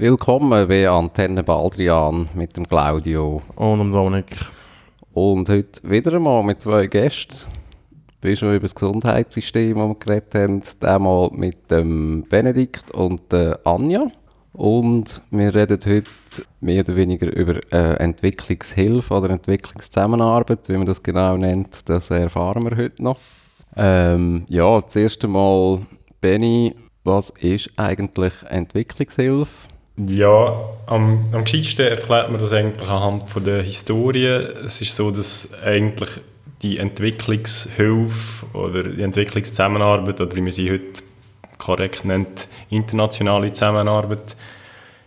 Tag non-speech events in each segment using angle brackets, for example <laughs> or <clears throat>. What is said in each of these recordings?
Willkommen bei Antenne Baldrian mit dem Claudio. Und dem Dominik. Und heute wieder einmal mit zwei Gästen. Wir schon über das Gesundheitssystem, das wir geredet haben. Einmal mit dem Benedikt und der Anja. Und wir reden heute mehr oder weniger über äh, Entwicklungshilfe oder Entwicklungszusammenarbeit, wie man das genau nennt. Das erfahren wir heute noch. Ähm, ja, zuerst einmal, Benny, was ist eigentlich Entwicklungshilfe? Ja, am, am gescheitsten erklärt man das eigentlich anhand von der Historie. Es ist so, dass eigentlich die Entwicklungshilfe oder die Entwicklungszusammenarbeit, oder wie man sie heute korrekt nennt, internationale Zusammenarbeit,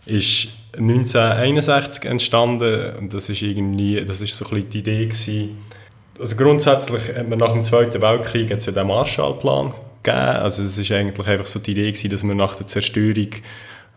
ist 1961 entstanden und das ist irgendwie, das ist so ein bisschen die Idee gewesen. Also grundsätzlich hat man nach dem Zweiten Weltkrieg jetzt ja den Marshallplan gegeben. Also es ist eigentlich einfach so die Idee gewesen, dass man nach der Zerstörung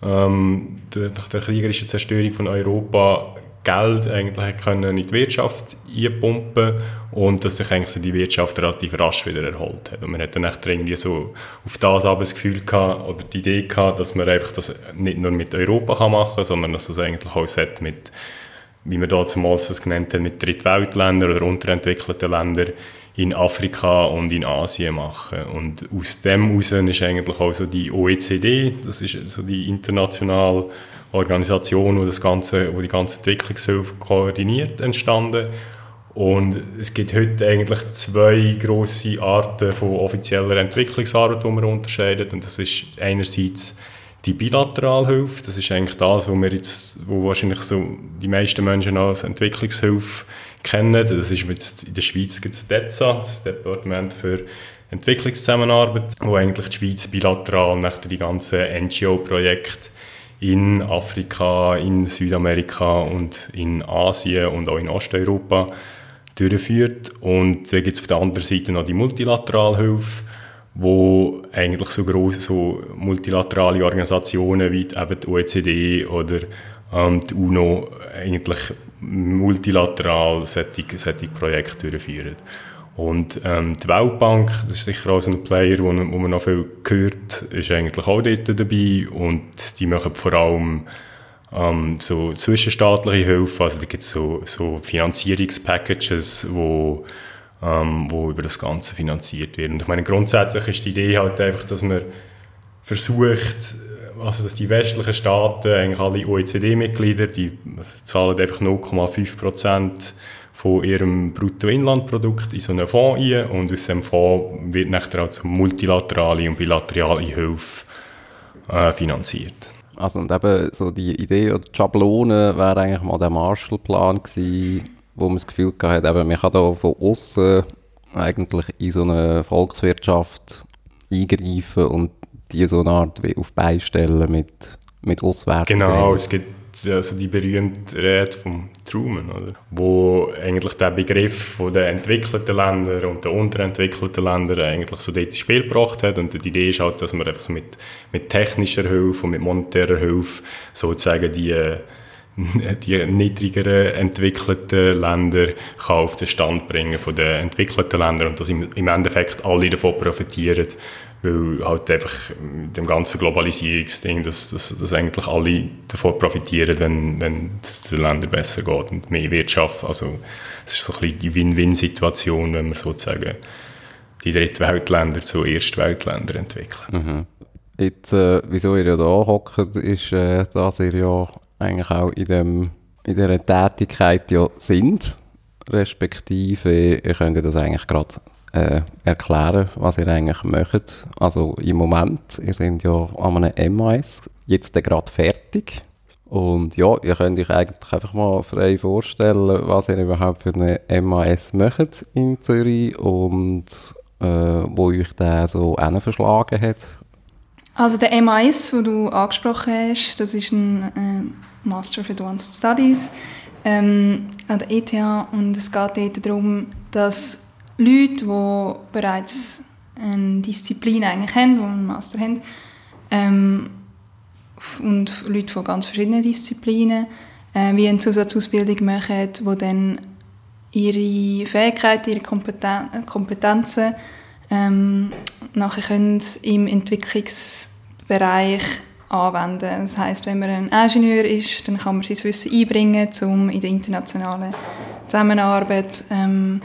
ähm, nach der kriegerischen Zerstörung von Europa Geld eigentlich können in die Wirtschaft einpumpen und dass sich eigentlich so die Wirtschaft relativ rasch wieder erholt hat. Und man hat dann echt irgendwie so auf das das Gefühl gehabt, oder die Idee gehabt, dass man einfach das nicht nur mit Europa kann machen kann, sondern dass das eigentlich auch mit, wie man damals das genannt hat, mit Drittweltländern oder unterentwickelten Ländern in Afrika und in Asien machen. Und aus dem heraus ist eigentlich auch so die OECD, das ist so die internationale Organisation, wo, das ganze, wo die ganze Entwicklungshilfe koordiniert, entstanden. Und es gibt heute eigentlich zwei große Arten von offizieller Entwicklungsarbeit, die man unterscheidet. Und das ist einerseits die Bilateralhilfe. Das ist eigentlich das, wo wir jetzt, wo wahrscheinlich so die meisten Menschen als Entwicklungshilfe kennen. Das ist jetzt in der Schweiz gibt es DEZA, das Departement für Entwicklungszusammenarbeit, wo eigentlich die Schweiz bilateral nach die ganzen NGO-Projekte in Afrika, in Südamerika und in Asien und auch in Osteuropa durchführt. Und dann gibt es auf der anderen Seite noch die Multilateralhilfe, wo eigentlich so große so multilaterale Organisationen wie eben die OECD oder ähm, die UNO eigentlich multilateral solche, solche Projekte durchführen. Und ähm, die Weltbank, das ist sicher auch so ein Player, wo, wo man noch viel gehört, ist eigentlich auch dort dabei und die machen vor allem ähm, so zwischenstaatliche Hilfe, also da gibt es so, so Finanzierungspackages, wo, ähm, wo über das Ganze finanziert werden. Und ich meine, grundsätzlich ist die Idee halt einfach, dass man versucht, also dass die westlichen Staaten, eigentlich alle OECD-Mitglieder, die zahlen einfach 0,5 Prozent von ihrem Bruttoinlandprodukt in so einen Fonds ein und aus diesem Fonds wird nachher auch so multilaterale und bilaterale Hilfe äh, finanziert. Also und eben so die Idee oder die Schablone wäre eigentlich mal der Marshallplan gewesen, wo man das Gefühl hatte, eben, man kann da von außen eigentlich in so eine Volkswirtschaft eingreifen und die so eine Art wie auf beistellen mit, mit Auswertungen. Genau, es gibt also die berühmte Rede von Truman, oder? wo eigentlich der Begriff von den entwickelten Ländern und den unterentwickelten Ländern eigentlich so dort ins Spiel gebracht hat und die Idee ist halt, dass man einfach so mit, mit technischer Hilfe und mit monetärer Hilfe sozusagen die <laughs> die niedrigeren entwickelten Länder kann auf den Stand bringen von den entwickelten Ländern und dass im, im Endeffekt alle davon profitieren, weil halt einfach mit dem ganzen Globalisierungsding, dass, dass, dass eigentlich alle davon profitieren, wenn, wenn es den Ländern besser geht und mehr Wirtschaft. Also es ist so ein bisschen die Win-Win-Situation, wenn man sozusagen die Drittweltländer zu Erstweltländern entwickeln. Mhm. Jetzt, äh, wieso ihr ja da hockt, ist, äh, dass ihr ja eigentlich auch in, dem, in dieser Tätigkeit ja sind, respektive ihr könnt das eigentlich gerade äh, erklären, was ihr eigentlich möchtet. Also im Moment, ihr seid ja an einem MAS, jetzt gerade fertig. Und ja, ihr könnt euch eigentlich einfach mal frei vorstellen, was ihr überhaupt für eine MAS möchtet in Zürich und äh, wo euch der so verschlagen hat. Also der MAS, den du angesprochen hast, das ist ein äh, Master of Advanced Studies ähm, an der ETH und es geht dort darum, dass Leute, die bereits eine Disziplin eigentlich haben, die einen Master haben, ähm, und Leute von ganz verschiedenen Disziplinen, äh, wie eine Zusatzausbildung machen, wo dann ihre Fähigkeiten, ihre Kompeten Kompetenzen ähm, nachher können im Entwicklungsbereich anwenden. Das heißt, wenn man ein Ingenieur ist, dann kann man sein Wissen einbringen, um in der internationalen Zusammenarbeit ähm,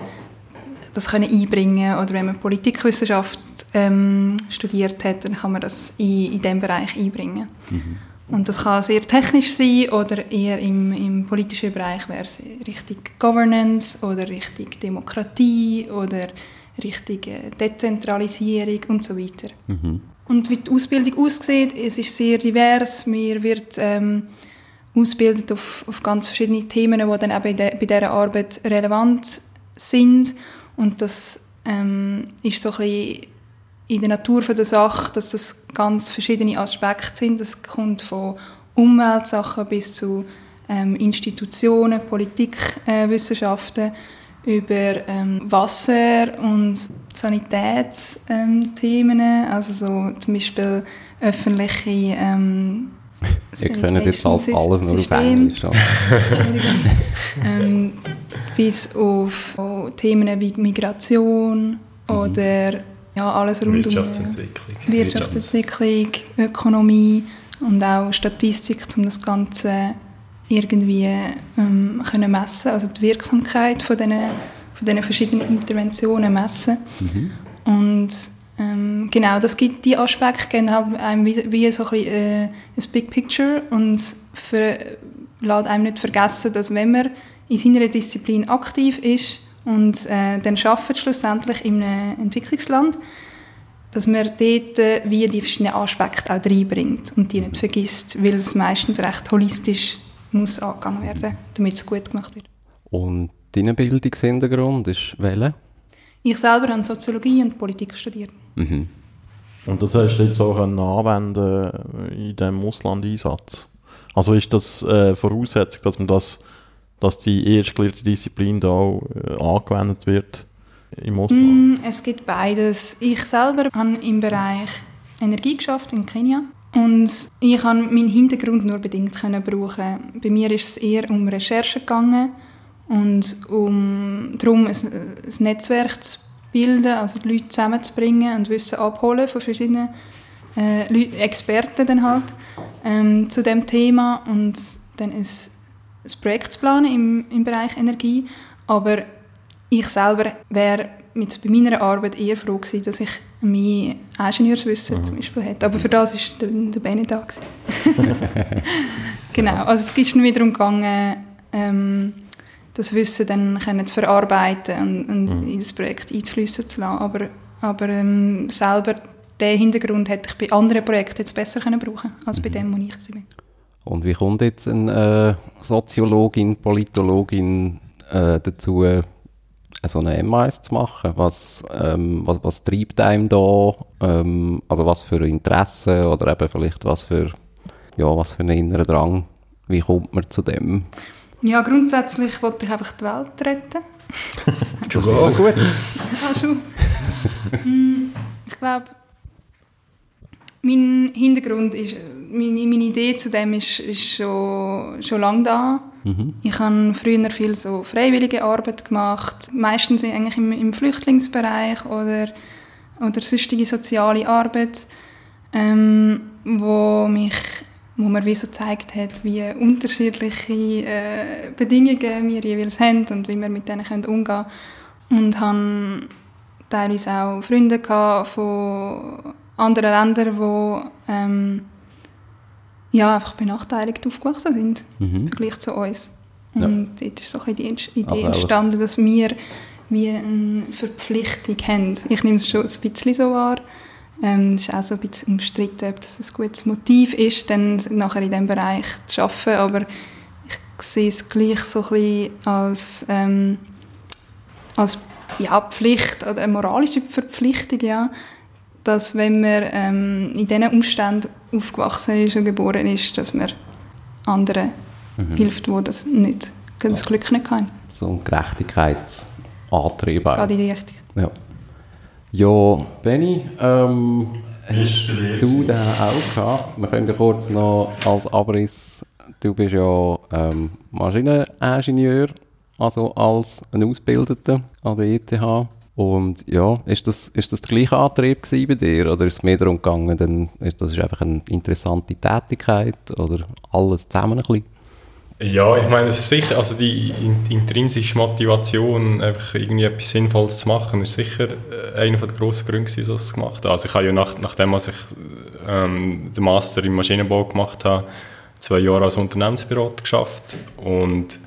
das können einbringen oder wenn man Politikwissenschaft ähm, studiert hat, dann kann man das in, in diesem Bereich einbringen. Mhm. Und das kann sehr technisch sein oder eher im, im politischen Bereich wäre es richtig Governance oder richtig Demokratie oder richtig Dezentralisierung und so weiter. Mhm. Und wie die Ausbildung aussieht, es ist sehr divers. Man wird ähm, ausgebildet auf, auf ganz verschiedene Themen, die dann eben de, bei dieser Arbeit relevant sind. Und das ähm, ist so ein bisschen in der Natur der Sache, dass das ganz verschiedene Aspekte sind. Das kommt von Umweltsachen bis zu ähm, Institutionen, Politikwissenschaften, äh, über ähm, Wasser- und Sanitätsthemen, also so zum Beispiel öffentliche ähm, Ihr könnt jetzt alles, nur auf Englisch <laughs> ähm, bis auf oh, Themen wie Migration mhm. oder ja, alles rund Wirtschaftsentwicklung. um Wirtschaftsentwicklung, Ökonomie und auch Statistik, um das Ganze irgendwie ähm, können messen, also die Wirksamkeit von diesen, von diesen verschiedenen Interventionen messen. Mhm. Und ähm, genau, das gibt die Aspekte geben halt einem wie, wie so ein, bisschen, äh, ein Big Picture und für, lässt einem nicht vergessen, dass wenn man in seiner Disziplin aktiv ist und äh, dann arbeitet schlussendlich in einem Entwicklungsland, dass man dort äh, wie die verschiedenen Aspekte auch reinbringt und die nicht vergisst, weil es meistens recht holistisch muss angegangen werden, damit es gut gemacht wird. Und dein Bildungshintergrund ist welcher? Ich selber habe Soziologie und Politik studiert. Mhm. Und das hast du jetzt auch anwenden in diesem Auslandeinsatz? Also ist das äh, Voraussetzung, dass man das, dass die erst gelehrte Disziplin da auch äh, angewendet wird im Ausland? Mm, es gibt beides. Ich selber habe im Bereich Energie geschafft in Kenia und ich konnte meinen Hintergrund nur bedingt brauchen. Bei mir ist es eher um Recherche gegangen und um darum, ein, ein Netzwerk zu bilden, also die Leute zusammenzubringen und Wissen abholen von verschiedenen äh, Experten dann halt ähm, zu dem Thema und dann ein, ein Projekt zu planen im, im Bereich Energie. Aber ich selber wäre mit bei meiner Arbeit eher froh gewesen, dass ich mein Ingenieurswissen mhm. zum Beispiel hätte. Aber für das war der, der Benny da. <laughs> genau, also es ist wiederum gegangen, ähm, das Wissen dann können zu verarbeiten und, und mhm. in das Projekt einfließen zu lassen. Aber, aber ähm, selber den Hintergrund hätte ich bei anderen Projekten jetzt besser können brauchen als bei mhm. dem, wo ich war. Und wie kommt jetzt eine äh, Soziologin, Politologin äh, dazu, so eine MAS zu machen? Was, ähm, was, was treibt einem da? Ähm, also was für Interessen oder eben vielleicht was für, ja, was für einen inneren Drang? Wie kommt man zu dem? Ja, grundsätzlich wollte ich einfach die Welt retten. <laughs> schon gut. Ja, schon. <laughs> Hm, ich glaube, mein Hintergrund ist, meine, meine Idee zu dem ist, ist schon, schon lange da. Mhm. Ich habe früher viel so freiwillige Arbeit gemacht, meistens eigentlich im, im Flüchtlingsbereich oder, oder sonstige soziale Arbeit, ähm, wo mich wo mir wie so gezeigt hat, wie unterschiedliche äh, Bedingungen wir jeweils haben und wie wir mit denen können umgehen können. Und habe teilweise auch Freunde von anderen Ländern, die ähm, ja, einfach benachteiligt aufgewachsen sind, mhm. im Vergleich zu uns. Und ja. dort ist so ein die Idee entstanden, dass wir wie eine Verpflichtung haben. Ich nehme es schon ein bisschen so wahr. Ähm, es ist auch so ein bisschen umstritten, ob das ein gutes Motiv ist, dann nachher in diesem Bereich zu arbeiten, aber ich sehe es gleich so ein bisschen als, ähm, als ja, Pflicht oder eine moralische Verpflichtung, ja, dass wenn man ähm, in diesen Umständen aufgewachsen ist und geboren ist, dass man anderen mhm. hilft, die das nicht, das Glück nicht haben. So ein Gerechtigkeitsantrieb auch. Das geht in die Richtung. Ja. Ja, Benny, ähm, hast du den auch gehabt? Wir können kurz noch als Abriss, du bist ja ähm, Maschineningenieur, also als ein Ausgebildeter an der ETH. Und ja, ist das, ist das der gleiche Antrieb bei dir? Oder ist es mehr darum gegangen, ist das ist einfach eine interessante Tätigkeit oder alles zusammen ein bisschen? Ja, ich meine, es ist sicher, also die intrinsische Motivation, einfach irgendwie etwas Sinnvolles zu machen, ist sicher äh, einer der grossen Gründe, wieso ich es gemacht habe. Also ich habe ja nach, nachdem, als ich ähm, den Master im Maschinenbau gemacht habe, zwei Jahre als Unternehmensberater geschafft und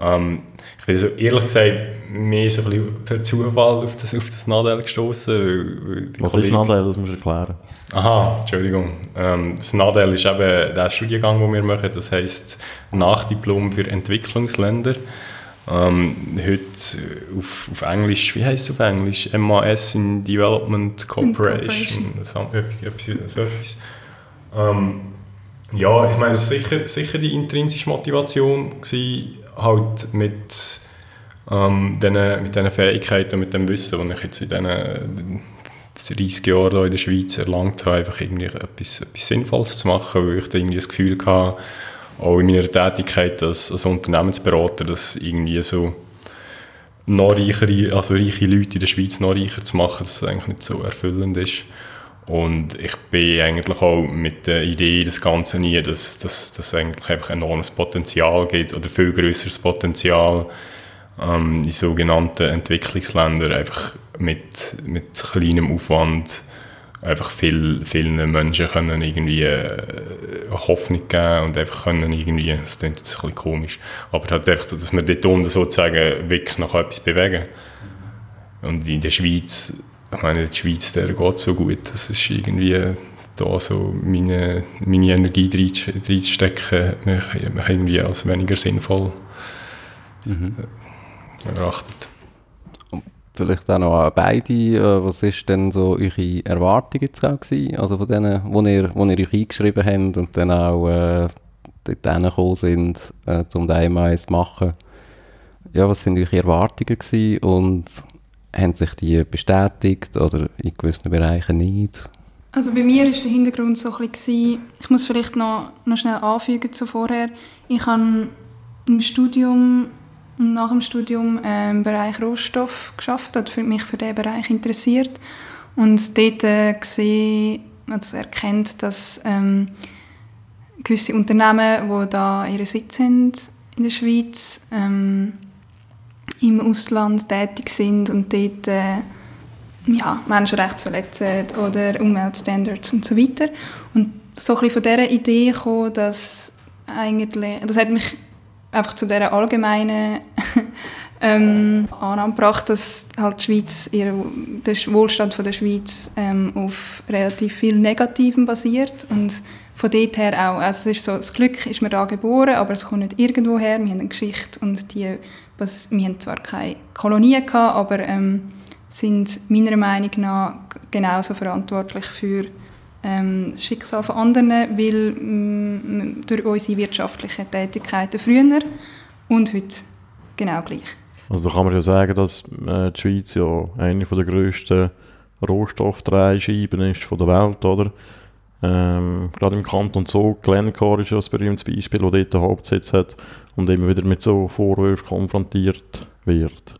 ähm, ich bin so ehrlich gesagt mehr so ein bisschen per Zufall auf das, auf das Nadel gestoßen. Was Kollege... ist Nadel? Das musst du erklären. Aha, Entschuldigung. Ähm, das Nadel ist eben der Studiengang, den wir machen. Das heisst Nachdiplom für Entwicklungsländer. Ähm, heute auf, auf Englisch, wie heisst es auf Englisch? MAS in Development Corporation. Corporation. So etwas. Ähm, ja, ich meine, es war sicher, sicher die intrinsische Motivation, gewesen, halt mit, ähm, den, mit diesen Fähigkeiten und mit dem Wissen, das ich jetzt in diesen 30 Jahren in der Schweiz erlangt habe, einfach irgendwie etwas, etwas Sinnvolles zu machen, weil ich da irgendwie das Gefühl hatte, auch in meiner Tätigkeit als, als Unternehmensberater, dass irgendwie so noch reichere, also reiche Leute in der Schweiz noch reicher zu machen, dass es eigentlich nicht so erfüllend ist. Und ich bin eigentlich auch mit der Idee des Ganzen nie, dass, es eigentlich einfach enormes Potenzial gibt oder viel größeres Potenzial ähm, in sogenannten Entwicklungsländern einfach mit, mit kleinem Aufwand einfach viel, vielen Menschen können irgendwie äh, Hoffnung geben und einfach können irgendwie, das klingt jetzt ein bisschen komisch, aber halt einfach, dass wir dort unten sozusagen wirklich noch etwas bewegen. Und in der Schweiz ich meine, die Schweiz, der geht so gut, das ist irgendwie da so meine, meine Energie reinzustecken, mich, mich irgendwie als weniger sinnvoll mhm. erachtet. vielleicht auch noch an beide, äh, was ist denn so eure Erwartung jetzt auch gewesen? Also von denen, wo ihr, wo ihr euch eingeschrieben habt und dann auch äh, dort gekommen sind, äh, um den MAS zu machen. Ja, was sind eure Erwartungen gewesen und haben sich die bestätigt oder in gewissen Bereichen nicht? Also bei mir war der Hintergrund so ein bisschen, ich muss vielleicht noch, noch schnell anfügen zu vorher, ich habe im Studium nach dem Studium äh, im Bereich Rohstoff geschafft, hat mich für diesen Bereich interessiert. Und dort äh, gesehen, also erkennt, dass ähm, gewisse Unternehmen, die da ihren Sitz haben in der Schweiz, ähm, im Ausland tätig sind und dort äh, ja, Menschenrechte verletzen oder Umweltstandards und so weiter. Und so ein bisschen von dieser Idee kam, dass eigentlich, das hat mich einfach zu dieser allgemeinen <laughs> ähm, Annahme gebracht, dass halt die Schweiz, ihr, der Wohlstand von der Schweiz ähm, auf relativ viel Negativem basiert. Und von dort her auch, also es ist so, das Glück ist mir da geboren, aber es kommt nicht irgendwo her, wir haben eine Geschichte und die was, wir haben zwar keine Kolonien gehabt, aber ähm, sind meiner Meinung nach genauso verantwortlich für ähm, das Schicksal von anderen, weil ähm, durch unsere wirtschaftlichen Tätigkeiten früher und heute genau gleich. Also da kann man ja sagen, dass äh, die Schweiz ja eine der grössten Rohstofftreischeiben ist von der Welt, oder? Ähm, gerade im Kanton Zug, Glencore ist ja ein berühmtes Beispiel, wo dort den Hauptsitz hat und immer wieder mit so Vorwürfen konfrontiert wird.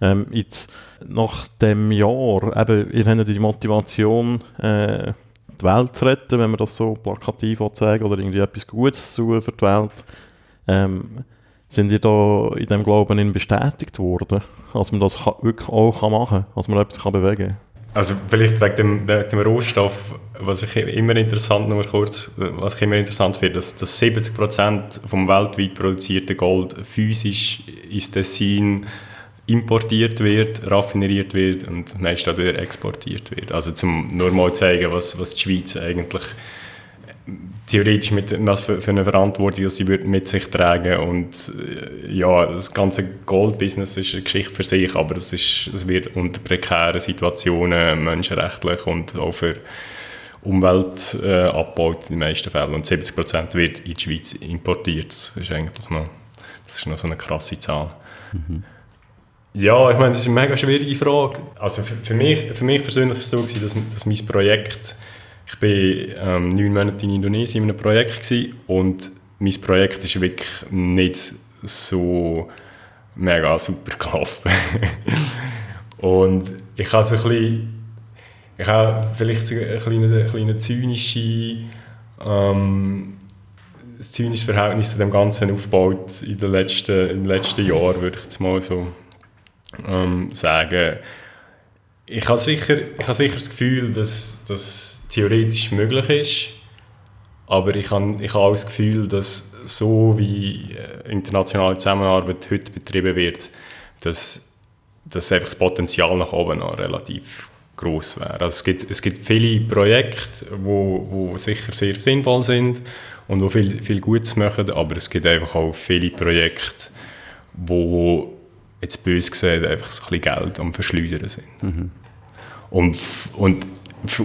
Ähm, jetzt, nach dem Jahr, eben, ihr habt die Motivation, äh, die Welt zu retten, wenn man das so plakativ sagen oder irgendwie etwas Gutes zu für die Welt. Ähm, sind ihr da in dem Glauben bestätigt worden, dass man das wirklich auch machen kann, dass man etwas bewegen kann? Also vielleicht wegen dem, wegen dem Rohstoff, was ich immer interessant, nur kurz, was ich immer interessant finde, dass, dass 70% vom weltweit produzierten Gold physisch ins Tessin importiert wird, raffineriert wird und meist auch wieder exportiert wird. Also zum nur mal zeigen, was, was die Schweiz eigentlich theoretisch mit was für, für eine Verantwortung dass sie mit sich tragen und äh, ja, das ganze Gold-Business ist eine Geschichte für sich, aber es, ist, es wird unter prekären Situationen menschenrechtlich und auch für Umwelt äh, abgebaut in den meisten Fällen und 70% wird in die Schweiz importiert. Das ist eigentlich noch, das ist noch so eine krasse Zahl. Mhm. Ja, ich meine, das ist eine mega schwierige Frage. Also für, für mich, für mich persönlich ist es so gewesen, dass, dass mein Projekt ich war ähm, neun Monate in Indonesien in einem Projekt gewesen, und mein Projekt ist wirklich nicht so mega super gelaufen. <laughs> und ich habe so ein bisschen, ich habe vielleicht ein kleines, kleine zynische, ähm, zynisches Verhältnis zu dem Ganzen aufgebaut in den letzten, im letzten Jahr, würde ich jetzt mal so ähm, sagen ich habe sicher, ich habe sicher das Gefühl, dass das theoretisch möglich ist, aber ich habe, ich habe auch das Gefühl, dass so wie äh, internationale Zusammenarbeit heute betrieben wird, dass, dass einfach das Potenzial nach oben noch relativ groß wäre. Also es gibt, es gibt viele Projekte, wo, wo sicher sehr sinnvoll sind und wo viel, viel Gutes machen, aber es gibt einfach auch viele Projekte, wo jetzt bös gesehen einfach so ein bisschen Geld am Verschleudern sind. Mhm. Und, und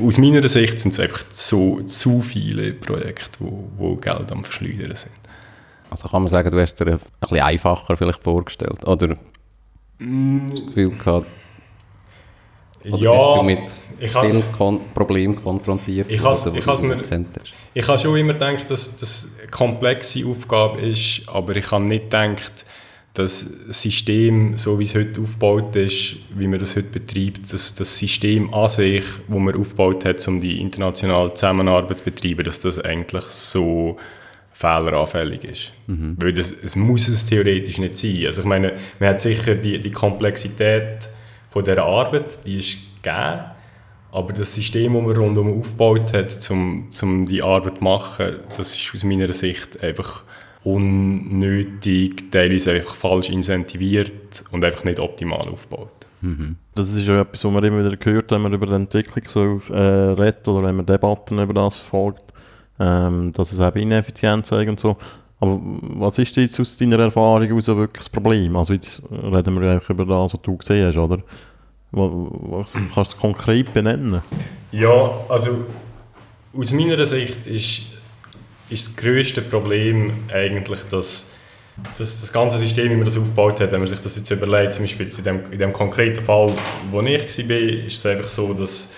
aus meiner Sicht sind es einfach so, zu viele Projekte, wo, wo Geld am Verschleudern sind. Also kann man sagen, du hast dir ein bisschen einfacher vielleicht vorgestellt, oder mm. das Gefühl gehabt, oder ja, du mit ich vielen Kon Problemen konfrontiert ich has, ich has mir, Ich habe schon immer gedacht, dass das eine komplexe Aufgabe ist, aber ich habe nicht gedacht, das System, so wie es heute aufgebaut ist, wie man das heute betreibt, das, das System an sich, das man aufgebaut hat, um die internationale Zusammenarbeit zu betreiben, dass das eigentlich so fehleranfällig ist. Mhm. Weil das, es muss es theoretisch nicht sein. Also ich meine, man hat sicher die, die Komplexität von dieser Arbeit, die ist gegeben, aber das System, das man rundum aufgebaut hat, um, um die Arbeit zu machen, das ist aus meiner Sicht einfach unnötig, teilweise einfach falsch incentiviert und einfach nicht optimal aufgebaut. Mhm. Das ist ja etwas, was man immer wieder hört, wenn man über die Entwicklung so äh, redet oder wenn man Debatten über das verfolgt, ähm, dass es eben ineffizient sei und so. Aber was ist jetzt aus deiner Erfahrung heraus wirklich das Problem? Also jetzt reden wir eigentlich über das, was du gesehen hast, oder? Was, kannst du es konkret benennen? Ja, also aus meiner Sicht ist ist das größte Problem eigentlich, dass, dass das ganze System, wie man das aufgebaut hat, wenn man sich das jetzt überlegt, zum Beispiel in dem, in dem konkreten Fall, wo ich war, ist es einfach so, dass,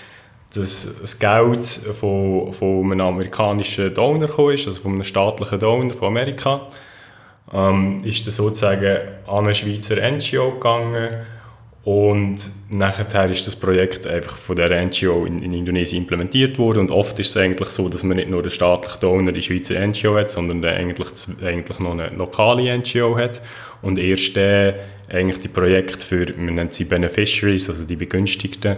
dass das Geld von, von einem amerikanischen Donor kam, also von einem staatlichen Donor von Amerika, ähm, ist das sozusagen an eine Schweizer NGO gegangen und nachher ist das Projekt einfach von der NGO in, in, Indonesien implementiert worden. Und oft ist es eigentlich so, dass man nicht nur den staatlichen Donor, die Schweizer NGO hat, sondern eigentlich, eigentlich noch eine lokale NGO hat. Und erst der eigentlich die Projekte für, man nennt sie Beneficiaries, also die Begünstigten,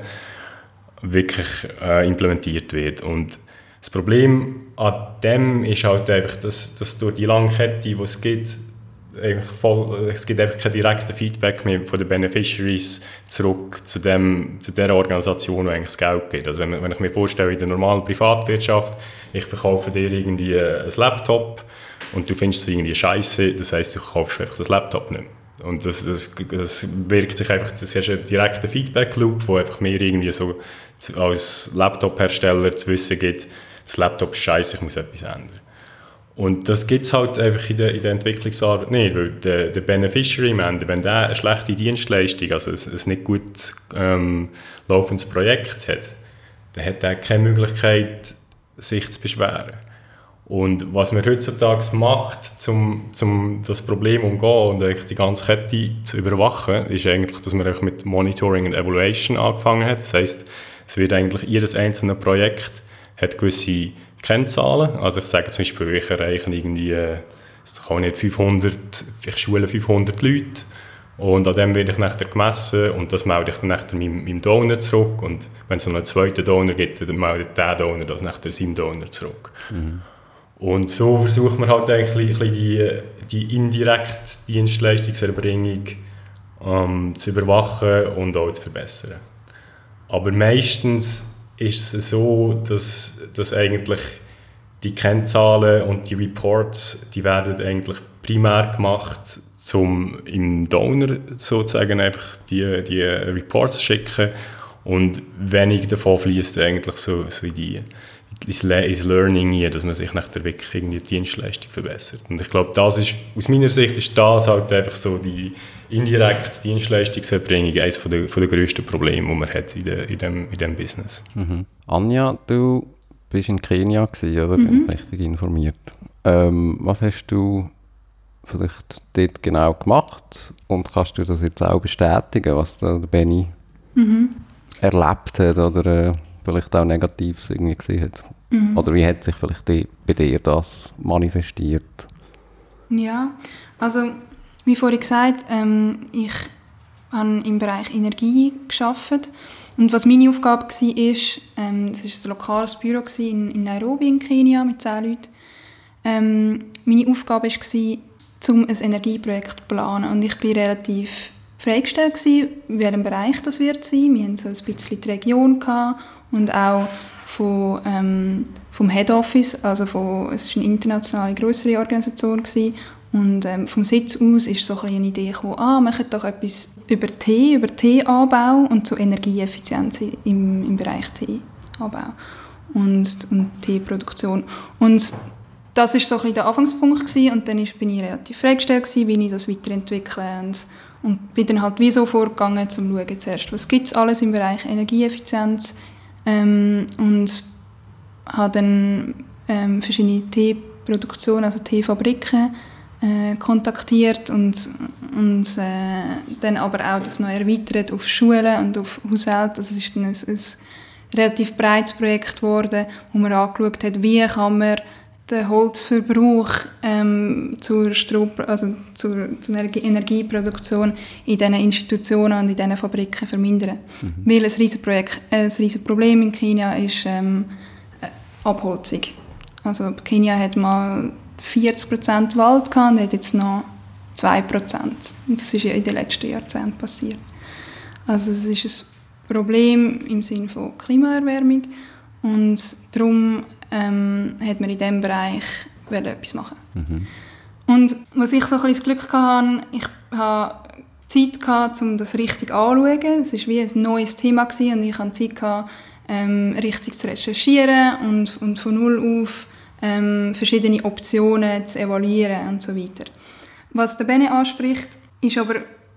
wirklich äh, implementiert wird. Und das Problem an dem ist halt einfach, dass, dass durch die lange Kette, die es gibt, voll, es gibt einfach kein direktes Feedback mehr von den Beneficiaries zurück zu, dem, zu der Organisation, die eigentlich das Geld gibt. Also wenn, wenn ich mir vorstelle, in der normalen Privatwirtschaft, ich verkaufe dir irgendwie ein Laptop und du findest es irgendwie scheiße, das heißt, du kaufst einfach das Laptop nicht Und das, das, das wirkt sich einfach, das ist ein direkter Feedback-Loop, wo einfach mir irgendwie so als Laptop-Hersteller zu wissen gibt, das Laptop ist scheiße, ich muss etwas ändern. Und das gibt es halt einfach in der, in der Entwicklungsarbeit nicht, weil der, der Beneficiary Ende, wenn der eine schlechte Dienstleistung, also ein, ein nicht gut ähm, laufendes Projekt hat, dann hat er keine Möglichkeit, sich zu beschweren. Und was man heutzutage macht, um zum das Problem umzugehen und eigentlich die ganze Kette zu überwachen, ist eigentlich, dass man mit Monitoring und Evaluation angefangen hat. Das heißt, es wird eigentlich jedes einzelne Projekt hat gewisse Kennzahlen. Also ich sage zum Beispiel, ich erreiche irgendwie, äh, es kann nicht 500, ich schule 500 Leute und an dem werde ich nachher gemessen und das melde ich dann nachher meinem, meinem Donor zurück und wenn es noch einen zweiten Donor gibt, dann meldet der Donor das nachher seinem Donor zurück. Mhm. Und so versucht man halt eigentlich die, die indirekte Dienstleistungserbringung ähm, zu überwachen und auch zu verbessern. Aber meistens ist es so, dass, dass eigentlich die Kennzahlen und die Reports, die werden eigentlich primär gemacht, um im Donor sozusagen einfach die, die Reports zu schicken und wenig davon fließt eigentlich so, so in die ins, Learning hier, dass man sich nach der wirklich die Dienstleistung verbessert. Und ich glaube, das ist, aus meiner Sicht ist das halt einfach so die indirekte Dienstleistungserbringung eines von der, von der grössten Probleme, die man hat in, der, in, dem, in dem Business. Mhm. Anja, du bist in Kenia gewesen, oder? Mhm. Bin ich richtig informiert. Ähm, was hast du vielleicht dort genau gemacht und kannst du das jetzt auch bestätigen, was der Benny mhm. erlebt hat oder äh, vielleicht auch Negatives irgendwie gesehen hat? Mhm. Oder wie hat sich vielleicht die, bei dir das manifestiert? Ja, also wie vorhin gesagt, ähm, ich habe im Bereich Energie geschafft und was meine Aufgabe war, ist, ähm, das ein lokales Büro in, in Nairobi in Kenia mit zehn Leuten. Ähm, meine Aufgabe war, um ein Energieprojekt zu planen und ich war relativ freigestellt gewesen, in welchem Bereich das wird sein. Wir hatten so ein bisschen die Region und auch von, ähm, vom Head Office, also von, es war eine internationale größere Organisation gewesen, und ähm, vom Sitz aus ist so ein eine Idee gekommen, ah, machen doch etwas über Tee, über Teeanbau und zu Energieeffizienz im, im Bereich Teeanbau und, und Teeproduktion. Und das war so ein der Anfangspunkt gewesen, und dann bin ich relativ freigestellt wie ich das weiterentwickle und, und bin dann halt wie so vorgegangen, um zu schauen zuerst, was gibt es alles im Bereich Energieeffizienz ähm, und habe dann ähm, verschiedene Teeproduktionen, also Teefabriken äh, kontaktiert und, und äh, dann aber auch das noch erweitert auf Schulen und auf Haushalte. Also es ist dann ein, ein relativ breites Projekt geworden, wo man angeschaut hat, wie kann man den Holzverbrauch ähm, zur, Strom, also zur, zur Energieproduktion in diesen Institutionen und in diesen Fabriken vermindern. Mhm. Weil ein riesiges Projekt, ein riesiges Problem in China ist ähm, Abholzung. Also Kenia hat mal 40% Wald gehabt und hat jetzt noch 2%. Und das ist ja in den letzten Jahrzehnten passiert. Also es ist ein Problem im Sinne von Klimaerwärmung und darum ähm, hat man in diesem Bereich etwas machen mhm. Und was ich so ein bisschen das Glück hatte, ich hatte Zeit, gehabt, um das richtig anzuschauen. Es war wie ein neues Thema gewesen, und ich hatte Zeit, gehabt, ähm, richtig zu recherchieren und, und von null auf ähm, verschiedene Optionen zu evaluieren und so weiter. Was der Bene anspricht, ist aber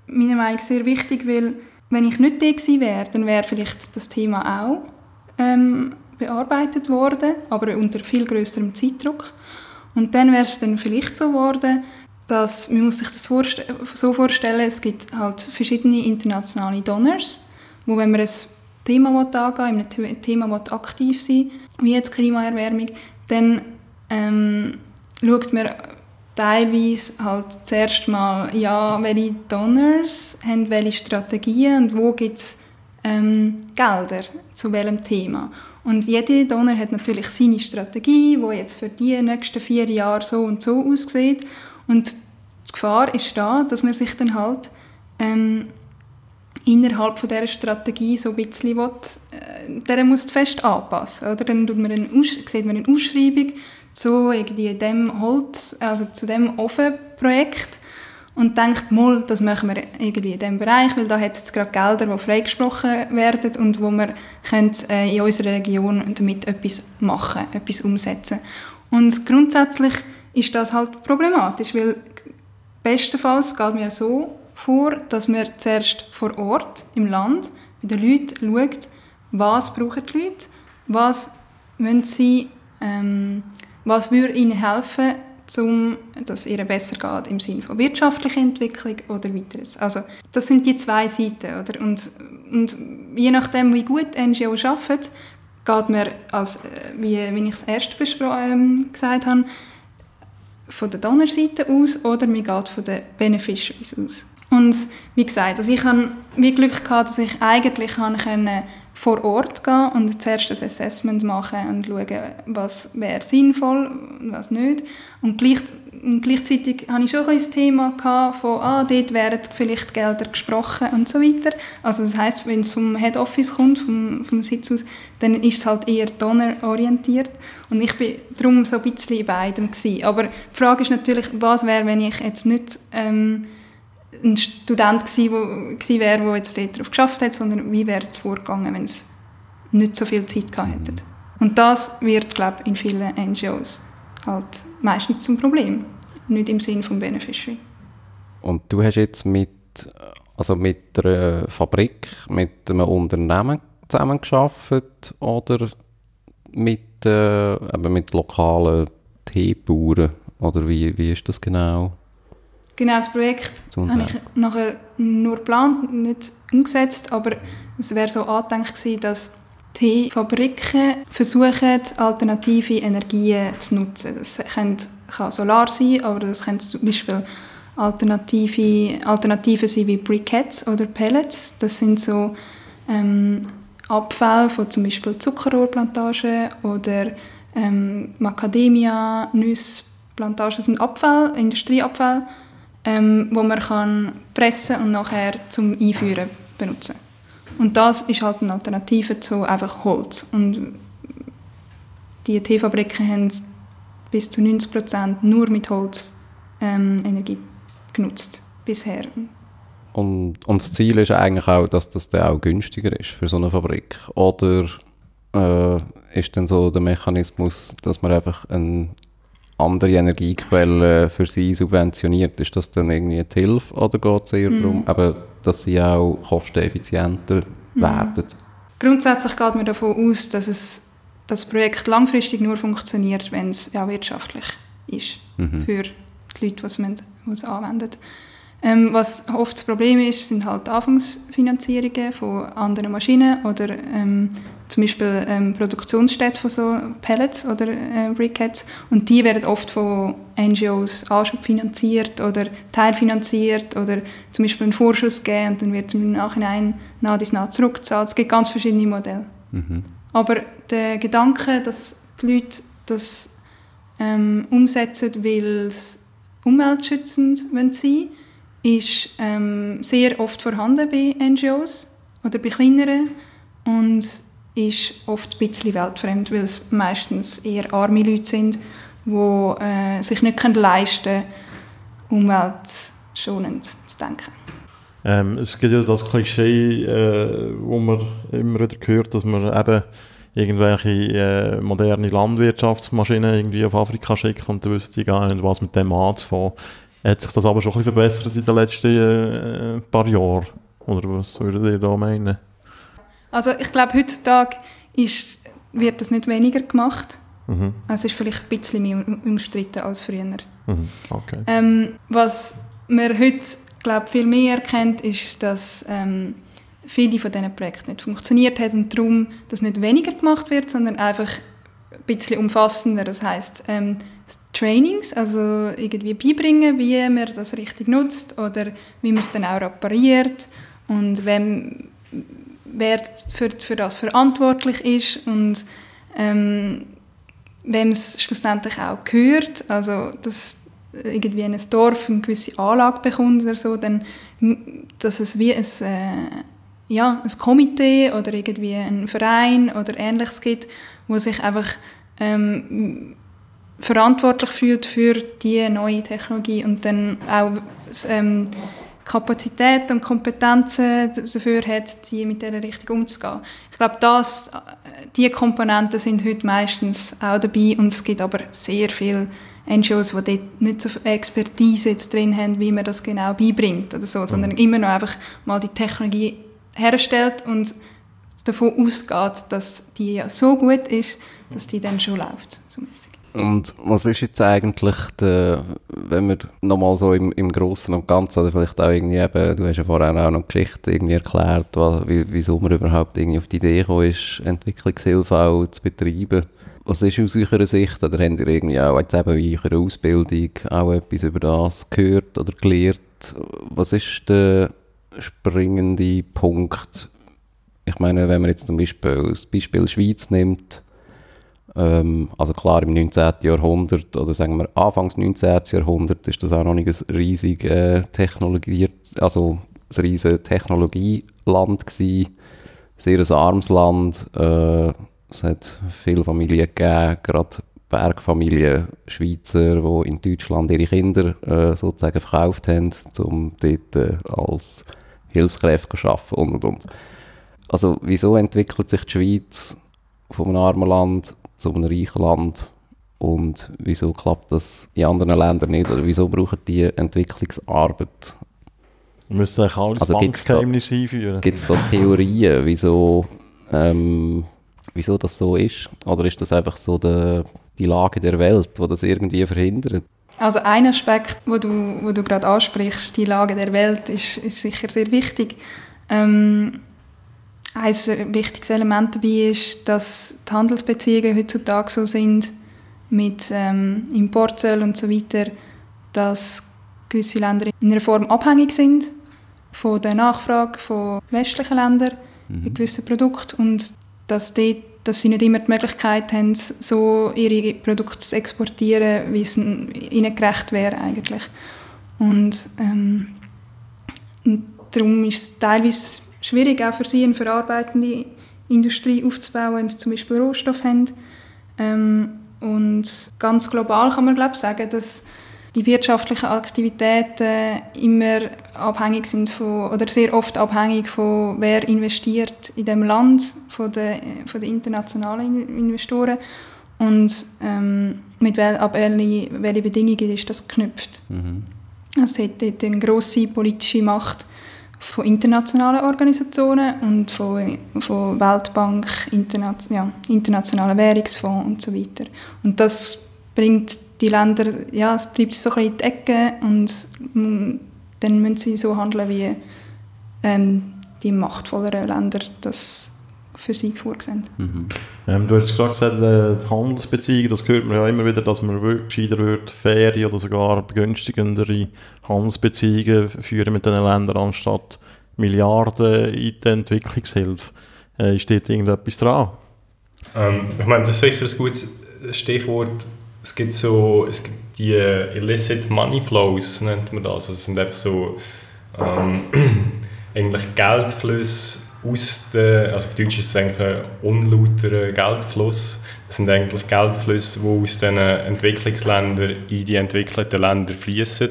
meiner Meinung nach sehr wichtig, weil wenn ich nicht da gewesen wäre, dann wäre vielleicht das Thema auch ähm, bearbeitet worden, aber unter viel größerem Zeitdruck. Und dann wäre es dann vielleicht so geworden, dass man muss sich das vorst so vorstellen, es gibt halt verschiedene internationale Donors, wo wenn man ein Thema angehen will, in einem Thema aktiv sein wie jetzt Klimaerwärmung, dann ähm, schaut man teilweise halt zuerst mal, ja, welche Donors haben welche Strategien und wo gibt es ähm, Gelder zu welchem Thema. Und jeder Donor hat natürlich seine Strategie, die jetzt für die nächsten vier Jahre so und so aussieht. Und die Gefahr ist da, dass man sich dann halt ähm, innerhalb von dieser Strategie so ein bisschen will, äh, der muss fest anpassen. Oder? Dann tut man eine sieht man eine Ausschreibung zu irgendwie dem Holz, also zu dem Ofenprojekt und denkt, mal, das machen wir irgendwie in diesem Bereich, weil da hat es jetzt gerade Gelder, die freigesprochen werden und wo wir können, äh, in unserer Region damit etwas machen, etwas umsetzen. Und grundsätzlich ist das halt problematisch, weil bestenfalls geht mir so vor, dass man zuerst vor Ort im Land bei den Leuten schaut, was brauchen die Leute, was müssen sie ähm, was würde ihnen helfen, um, dass es ihnen besser geht im Sinne von wirtschaftlicher Entwicklung oder weiteres. Also das sind die zwei Seiten. Oder? Und, und je nachdem, wie gut NGO arbeitet, geht man, als, äh, wie, wie ich es erst ähm, gesagt habe, von der Donnerseite aus oder man geht von den Beneficiaries aus. Und wie gesagt, also ich hatte Glück gehabt, dass ich eigentlich können vor Ort gehen und zuerst ein Assessment machen und schauen, was wäre sinnvoll und was nicht. Und gleich und gleichzeitig hatte ich schon ein Thema gehabt von, ah, dort werden vielleicht Gelder gesprochen und so weiter. Also das heißt, wenn es vom Head Office kommt, vom, vom Sitz aus, dann ist es halt eher donor-orientiert. Und ich bin darum so ein bisschen in beidem gewesen. Aber die Frage ist natürlich, was wäre, wenn ich jetzt nicht ähm, ein Student gewesen, wäre, der jetzt darauf geschafft hat, sondern wie wäre es vorgegangen, wenn es nicht so viel Zeit gehabt hätte. Und das wird, glaube ich, in vielen NGOs halt meistens zum Problem. Nicht im Sinn vom Beneficiary. Und du hast jetzt mit, also mit einer Fabrik, mit einem Unternehmen zusammengearbeitet oder mit, äh, mit lokalen Teebauern? Oder wie, wie ist das genau? Genau, das Projekt habe ich nachher nur geplant, nicht umgesetzt, aber es wäre so angedenkt gewesen, dass Teefabriken versuchen, alternative Energien zu nutzen. Das kann, Solar sein, aber das können zum Beispiel alternative, Alternativen sein wie Briquettes oder Pellets. Das sind so ähm, Abfälle von zum Beispiel Zuckerrohrplantagen oder ähm, Macadamia, Nussplantagen. Das sind Abfälle, Industrieabfälle, ähm, wo man kann pressen und nachher zum Einführen benutzen und das ist halt eine Alternative zu einfach Holz. Und die Teefabriken haben bis zu 90 Prozent nur mit Holz ähm, Energie genutzt bisher. Und, und das Ziel ist eigentlich auch, dass das dann auch günstiger ist für so eine Fabrik. Oder äh, ist dann so der Mechanismus, dass man einfach eine andere Energiequelle für sie subventioniert? Ist das dann irgendwie die Hilfe oder geht es eher mm. darum, dass sie auch kosteneffizienter mhm. werden. Grundsätzlich geht man davon aus, dass es, das Projekt langfristig nur funktioniert, wenn es ja wirtschaftlich ist mhm. für die Leute, die es anwenden. Ähm, was oft das Problem ist, sind halt Anfangsfinanzierungen von anderen Maschinen oder ähm, zum Beispiel ähm, Produktionsstätten von so Pellets oder äh, Briquettes und die werden oft von NGOs anschubfinanziert oder teilfinanziert oder zum Beispiel einen Vorschuss geben und dann wird es im Nachhinein nach dies nach zurückgezahlt. Es gibt ganz verschiedene Modelle. Mhm. Aber der Gedanke, dass die Leute das ähm, umsetzen, weil es umweltschützend sein wollen, ist ähm, sehr oft vorhanden bei NGOs oder bei kleineren und ist oft ein bisschen weltfremd, weil es meistens eher arme Leute sind, die äh, sich nicht leisten können, umweltschonend zu denken. Ähm, es gibt ja das Klischee, äh, wo man immer wieder hört, dass man eben irgendwelche äh, moderne Landwirtschaftsmaschinen irgendwie auf Afrika schickt und dann wissen die gar nicht, was mit dem anzufangen. Hat sich das aber schon ein bisschen verbessert in den letzten äh, paar Jahren? Oder was würdet ihr da meinen? Also ich glaube, heutzutage ist, wird das nicht weniger gemacht. Mhm. Also es ist vielleicht ein bisschen mehr umstritten als früher. Mhm. Okay. Ähm, was man heute glaube viel mehr erkennt, ist, dass ähm, viele von diesen Projekten nicht funktioniert haben und darum, dass nicht weniger gemacht wird, sondern einfach ein bisschen umfassender. Das heißt ähm, Trainings, also irgendwie beibringen, wie man das richtig nutzt oder wie man es dann auch repariert und wem wer für, für das verantwortlich ist und ähm, wem es schlussendlich auch gehört. Also, dass irgendwie ein Dorf eine gewisse Anlage bekommt oder so, dann, dass es wie ein, äh, ja, ein Komitee oder irgendwie ein Verein oder Ähnliches gibt, wo sich einfach ähm, verantwortlich fühlt für die neue Technologie und dann auch ähm, Kapazität und Kompetenzen dafür hat, die mit dieser Richtung umzugehen. Ich glaube, das, diese Komponenten sind heute meistens auch dabei und es gibt aber sehr viele NGOs, die dort nicht so viel Expertise jetzt drin haben, wie man das genau beibringt oder so, sondern mhm. immer noch einfach mal die Technologie herstellt und davon ausgeht, dass die ja so gut ist, dass die dann schon läuft. So und was ist jetzt eigentlich, der, wenn wir nochmal so im, im Großen und Ganzen, oder vielleicht auch irgendwie eben, du hast ja vorher auch noch Geschichte irgendwie erklärt, wie, wieso man überhaupt irgendwie auf die Idee gekommen ist, Entwicklungshilfe auch zu betreiben. Was ist aus eurer Sicht, oder habt ihr irgendwie auch jetzt eben in eurer Ausbildung auch etwas über das gehört oder gelernt? Was ist der springende Punkt? Ich meine, wenn man jetzt zum Beispiel das Beispiel Schweiz nimmt, Ähm, also klar, im 19. Jahrhundert oder sagen wir Anfangs 19. Jahrhundert ist das auch noch nicht ein riesig äh, technologiert, also ein riesiges Technologieland gewesen. Sehr ein armes Land. Äh, es hat viele Familien gegeben, gerade Bergfamilien, Schweizer, die in Deutschland ihre Kinder äh, sozusagen verkauft haben, um dort äh, als Hilfskräfte zu arbeiten und, und, und. Also wieso entwickelt sich die Schweiz von einem armen Land zu einem reichen Land und wieso klappt das in anderen Ländern nicht oder wieso brauchen die Entwicklungsarbeit? Wir müssen eigentlich alles also Bankgeheimnis einführen. Gibt es da Theorien, wieso, ähm, wieso das so ist? Oder ist das einfach so der, die Lage der Welt, die das irgendwie verhindert? Also ein Aspekt, wo du, wo du gerade ansprichst, die Lage der Welt, ist, ist sicher sehr wichtig. Ähm, ein wichtiges Element dabei ist, dass die Handelsbeziehungen heutzutage so sind, mit ähm, Importzöl und so weiter, dass gewisse Länder in einer Form abhängig sind von der Nachfrage von westlichen Ländern mhm. mit gewissen Produkten und dass, dort, dass sie nicht immer die Möglichkeit haben, so ihre Produkte zu exportieren, wie es ihnen gerecht wäre eigentlich. Und, ähm, und darum ist es teilweise schwierig, auch für sie eine verarbeitende Industrie aufzubauen, wenn sie zum Beispiel Rohstoff haben. Ähm, und ganz global kann man glaube ich, sagen, dass die wirtschaftlichen Aktivitäten immer abhängig sind von, oder sehr oft abhängig von wer investiert in dem Land, von den, von den internationalen Investoren und ähm, mit wel, ab welchen welche Bedingungen ist das geknüpft. Mhm. Es hat dort eine grosse politische Macht von internationalen Organisationen und von, von Weltbank, Interna ja, internationalen Währungsfonds und so weiter. Und das bringt die Länder, ja, es treibt sie so ein bisschen in die Ecke und mm, dann müssen sie so handeln, wie ähm, die machtvolleren Länder das für sie vorgesehen. Mhm. Ähm, du hast gerade gesagt, äh, Handelsbeziehungen, das hört man ja immer wieder, dass man gescheiter wird, faire oder sogar begünstigendere Handelsbeziehungen führen mit diesen Ländern, anstatt Milliarden in die Entwicklungshilfe. Äh, ist dort irgendetwas dran? Ähm, ich meine, das ist sicher ein gutes Stichwort. Es gibt so, es gibt die illicit money flows, nennt man das. Also es sind einfach so ähm, <clears throat> eigentlich Geldflüsse aus der, also auf Deutsch ist es eigentlich ein unlauterer Geldfluss. Das sind eigentlich Geldflüsse, die aus den Entwicklungsländern in die entwickelten Länder fließen.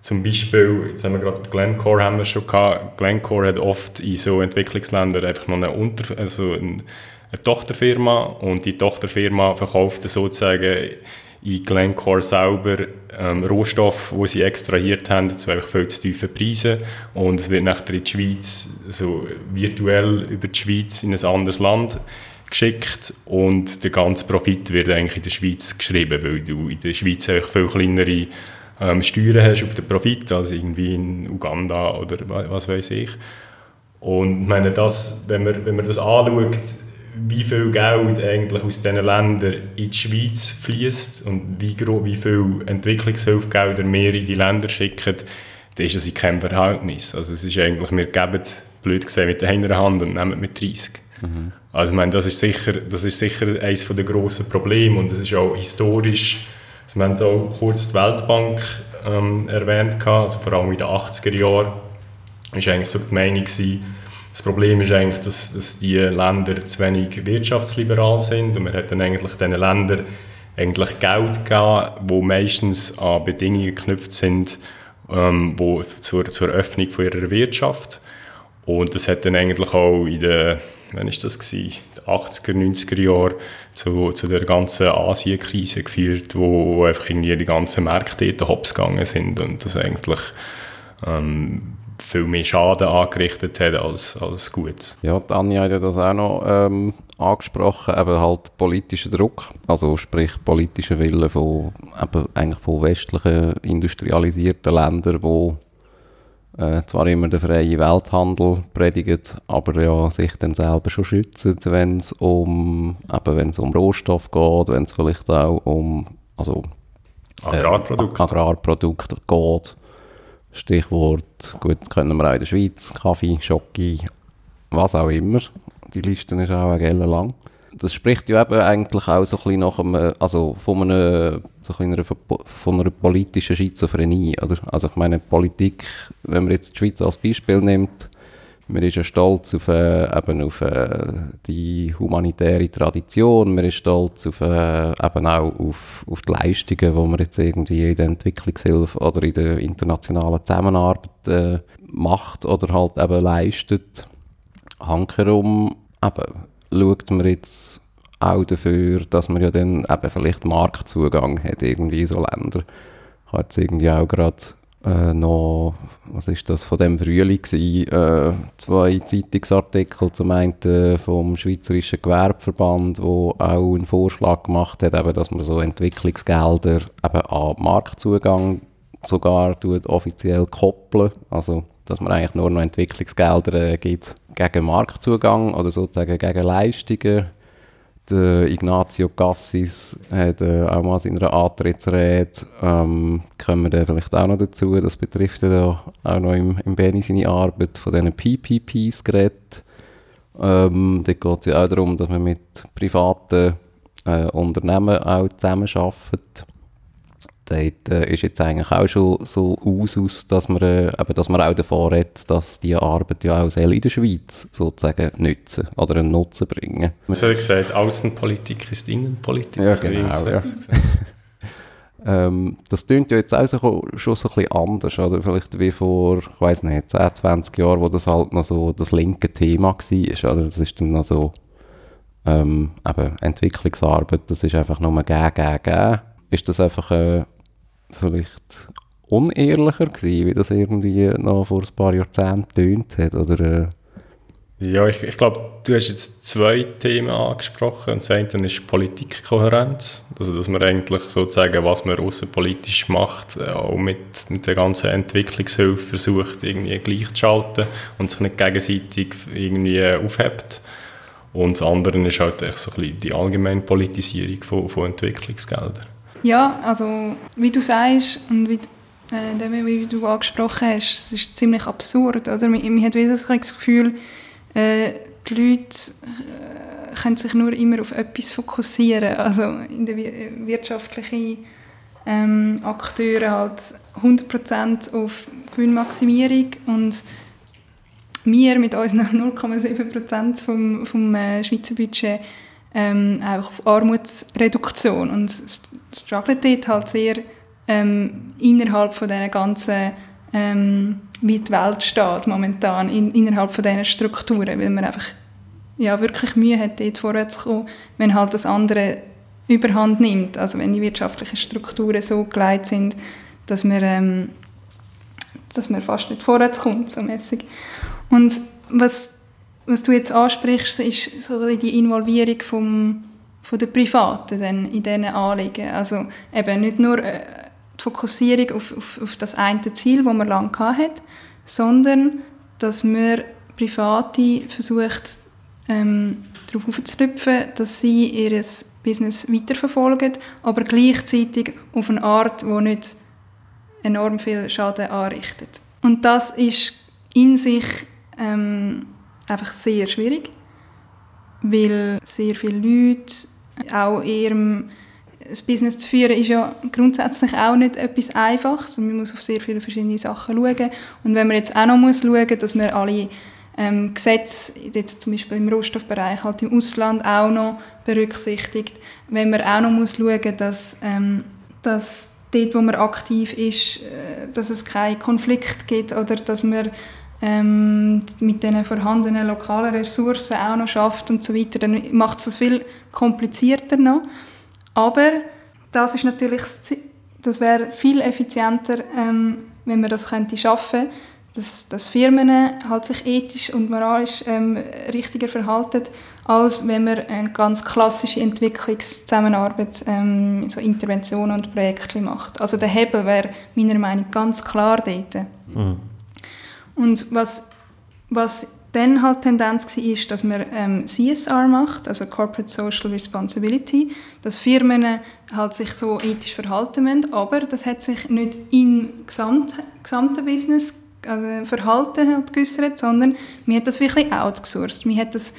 Zum Beispiel, jetzt haben wir gerade Glencore haben wir schon gehabt. Glencore hat oft in so Entwicklungsländern einfach noch eine, Unter also eine Tochterfirma und die Tochterfirma verkauft sozusagen in Glencore selber ähm, Rohstoffe, die sie extrahiert haben, zu einfach viel zu tiefen Preisen. Und es wird nachher in die Schweiz, so virtuell über die Schweiz in ein anderes Land geschickt und der ganze Profit wird eigentlich in der Schweiz geschrieben, weil du in der Schweiz eigentlich viel kleinere ähm, Steuern hast auf den Profit als irgendwie in Uganda oder was weiß ich. Und meine, das, wenn, man, wenn man das anschaut, wie viel Geld eigentlich aus diesen Ländern in die Schweiz fließt und wie, wie viel Entwicklungshilfegelder wir in die Länder schicken, dann ist das in keinem Verhältnis. Also es ist eigentlich, wir geben, blöd gesagt, mit der einer Hand und nehmen mit 30. Mhm. Also ich meine, das ist sicher, das ist sicher eines der grossen Probleme und das ist auch historisch, also wir haben auch kurz die Weltbank ähm, erwähnt, also vor allem in den 80er Jahren, war eigentlich so die Meinung gewesen, das Problem ist eigentlich, dass, dass die Länder zu wenig wirtschaftsliberal sind und man hat eigentlich diesen Ländern eigentlich Geld gegeben, wo meistens an Bedingungen geknüpft sind, ähm, wo zur, zur Öffnung von ihrer Wirtschaft. Und das hat dann eigentlich auch in den, wann ist das gewesen, 80er, 90er Jahren zu, zu der ganzen Asienkrise geführt, wo einfach irgendwie die ganzen Märkte dort hops gegangen sind und das eigentlich ähm, viel mehr Schaden angerichtet hat als, als gut. Ja, Anja hat ja das auch noch ähm, angesprochen, eben halt politischer Druck, also sprich politischer Wille von, eben eigentlich von westlichen industrialisierten Ländern, wo äh, zwar immer den freien Welthandel predigen, aber ja sich dann selber schon schützen, wenn es um, um Rohstoff geht, wenn es vielleicht auch um also, äh, Agrarprodukte. Agrarprodukte geht Stichwort, gut, können wir auch in der Schweiz, Kaffee, Schoki, was auch immer. Die Liste ist auch eine lang. das spricht ja eben eigentlich auch so ein bisschen nach einem, also von einer, so ein einer, von einer politischen Schizophrenie, oder? Also ich meine, Politik, wenn man jetzt die Schweiz als Beispiel nimmt, man ist ja stolz auf, äh, eben auf äh, die humanitäre Tradition, man ist stolz auf, äh, eben auch auf, auf die Leistungen, die man jetzt irgendwie in der Entwicklungshilfe oder in der internationalen Zusammenarbeit äh, macht oder halt eben leistet. Hankerum eben, schaut man jetzt auch dafür, dass man ja dann eben vielleicht Marktzugang hat irgendwie so Länder. Ich habe jetzt irgendwie auch gerade äh, noch, was ist das, von dem Frühling gewesen, äh, zwei Zeitungsartikel, zum einen äh, vom Schweizerischen Gewerbeverband, wo auch einen Vorschlag gemacht hat, eben, dass man so Entwicklungsgelder eben an Marktzugang sogar tut, offiziell koppeln, also dass man eigentlich nur noch Entwicklungsgelder äh, gibt gegen Marktzugang oder sozusagen gegen Leistungen der Ignazio Cassis hat äh, auch mal in einer Antrittsrede, ähm, kommen wir vielleicht auch noch dazu, das betrifft ja auch noch im, im Beni seine Arbeit, von diesen PPPs geredet. Ähm, dort geht es ja auch darum, dass man mit privaten äh, Unternehmen auch zusammenarbeitet dort äh, ist jetzt eigentlich auch schon so aus, dass man, äh, eben, dass man auch davon redet, dass diese Arbeit ja auch in der Schweiz sozusagen nützen oder einen Nutzen bringen. Man hat gesagt, Außenpolitik ist Innenpolitik. Ja, genau. Ja. <laughs> ähm, das klingt ja jetzt auch so, schon so ein bisschen anders, oder? Vielleicht wie vor, ich weiß nicht, 10, 20 Jahren, wo das halt noch so das linke Thema war, oder? Das ist dann noch so, ähm, eben Entwicklungsarbeit, das ist einfach nur gegen, gegen, gegen. Ist das einfach äh, vielleicht unehrlicher gewesen, wie das irgendwie noch vor ein paar Jahrzehnten tönt hat? Oder, äh ja, ich, ich glaube, du hast jetzt zwei Themen angesprochen. Und das eine ist Politikkohärenz. Also, dass man eigentlich sozusagen, was man außenpolitisch macht, äh, auch mit, mit der ganzen Entwicklungshilfe versucht, irgendwie gleichzuschalten und sich nicht gegenseitig irgendwie aufhebt. Und das andere ist halt echt so ein bisschen die allgemeine Politisierung von, von Entwicklungsgeldern. Ja, also wie du sagst und wie, äh, wie du angesprochen hast, es ist ziemlich absurd. Oder? Man, man hat das Gefühl, äh, die Leute äh, können sich nur immer auf etwas fokussieren. Also in der wirtschaftlichen ähm, Akteure halt 100% auf Gewinnmaximierung und wir mit unseren 0,7% vom, vom äh, Schweizer Budget ähm, auch auf Armutsreduktion und struggelt dort halt sehr ähm, innerhalb von diesen ganzen ähm, wie die Welt steht momentan, in, innerhalb von diesen Strukturen, weil man einfach ja, wirklich Mühe hat, dort vorwärts zu kommen, wenn halt das andere überhand nimmt, also wenn die wirtschaftlichen Strukturen so geleitet sind, dass man, ähm, dass man fast nicht vorwärts kommt, so mäßig. Und was was du jetzt ansprichst, ist so die Involvierung vom, von der Privaten dann in diesen Anliegen. Also eben nicht nur äh, die Fokussierung auf, auf, auf das eine Ziel, das man lange hat, sondern dass man Private versucht, ähm, darauf aufzulüpfen, dass sie ihr Business weiterverfolgen, aber gleichzeitig auf eine Art, die nicht enorm viel Schaden anrichtet. Und das ist in sich ähm, einfach sehr schwierig, weil sehr viele Leute auch ihrem das Business zu führen ist ja grundsätzlich auch nicht etwas Einfaches. Man muss auf sehr viele verschiedene Sachen schauen. Und wenn man jetzt auch noch muss schauen muss, dass man alle ähm, Gesetze, jetzt zum Beispiel im Rohstoffbereich, halt im Ausland auch noch berücksichtigt, wenn man auch noch muss schauen muss, dass, ähm, dass dort, wo man aktiv ist, äh, dass es keinen Konflikt gibt oder dass man ähm, mit den vorhandenen lokalen Ressourcen auch noch schafft und so weiter, dann macht es das viel komplizierter noch. Aber das ist natürlich, das wäre viel effizienter, ähm, wenn man das könnte schaffen, dass, dass Firmen halt sich ethisch und moralisch ähm, richtiger verhalten, als wenn man eine ganz klassische Entwicklungszusammenarbeit, ähm, so Interventionen und Projekte macht. Also der Hebel wäre meiner Meinung nach ganz klar dort. Mhm. Und was, was dann halt Tendenz war, ist, dass man ähm, CSR macht, also Corporate Social Responsibility, dass Firmen halt sich so ethisch verhalten müssen, aber das hat sich nicht im Gesamt, gesamten Business also Verhalten halt geäussert, sondern man hat das wirklich outgesourced. Man hat das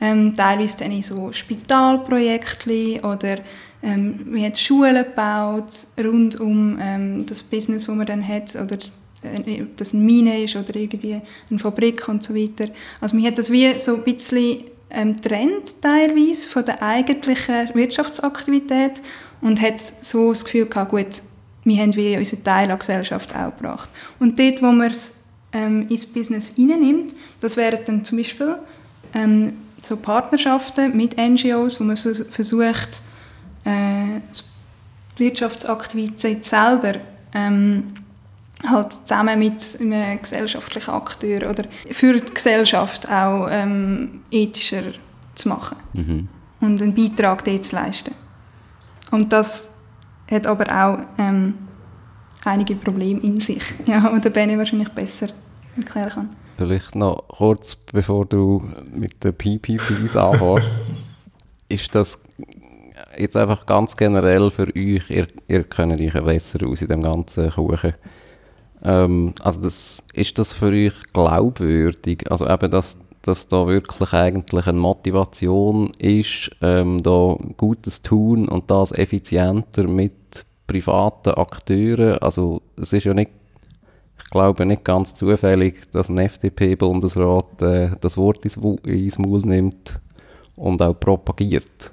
ähm, teilweise dann in so Spitalprojekte oder ähm, wir haben Schulen gebaut rund um ähm, das Business, das man dann hat oder ob das eine Mine ist oder irgendwie eine Fabrik und so weiter. Also man hat das wie so ein bisschen ähm, trennt teilweise von der eigentlichen Wirtschaftsaktivität und hat so das Gefühl gehabt, gut, wir haben wie unseren Teil an Gesellschaft auch gebracht. Und dort, wo man es ähm, ins Business hineinnimmt, das wären dann zum Beispiel ähm, so Partnerschaften mit NGOs, wo man so versucht, äh, die Wirtschaftsaktivität selber ähm, halt zusammen mit einem gesellschaftlichen Akteur oder für die Gesellschaft auch ähm, ethischer zu machen mhm. und einen Beitrag dort zu leisten. Und das hat aber auch ähm, einige Probleme in sich, <laughs> ja, die Benny wahrscheinlich besser erklären kann. Vielleicht noch kurz, bevor du mit den PPPs anfängst. <laughs> ist das jetzt einfach ganz generell für euch, ihr, ihr könnt euch besser aus in dem ganzen Kuchen. Ähm, also das, ist das für euch glaubwürdig? Also eben, dass, dass da wirklich eigentlich eine Motivation ist, ähm, da Gutes tun und das effizienter mit privaten Akteuren. Also es ist ja nicht, ich glaube nicht ganz zufällig, dass ein FDP-Bundesrat äh, das Wort ins, ins Maul nimmt und auch propagiert.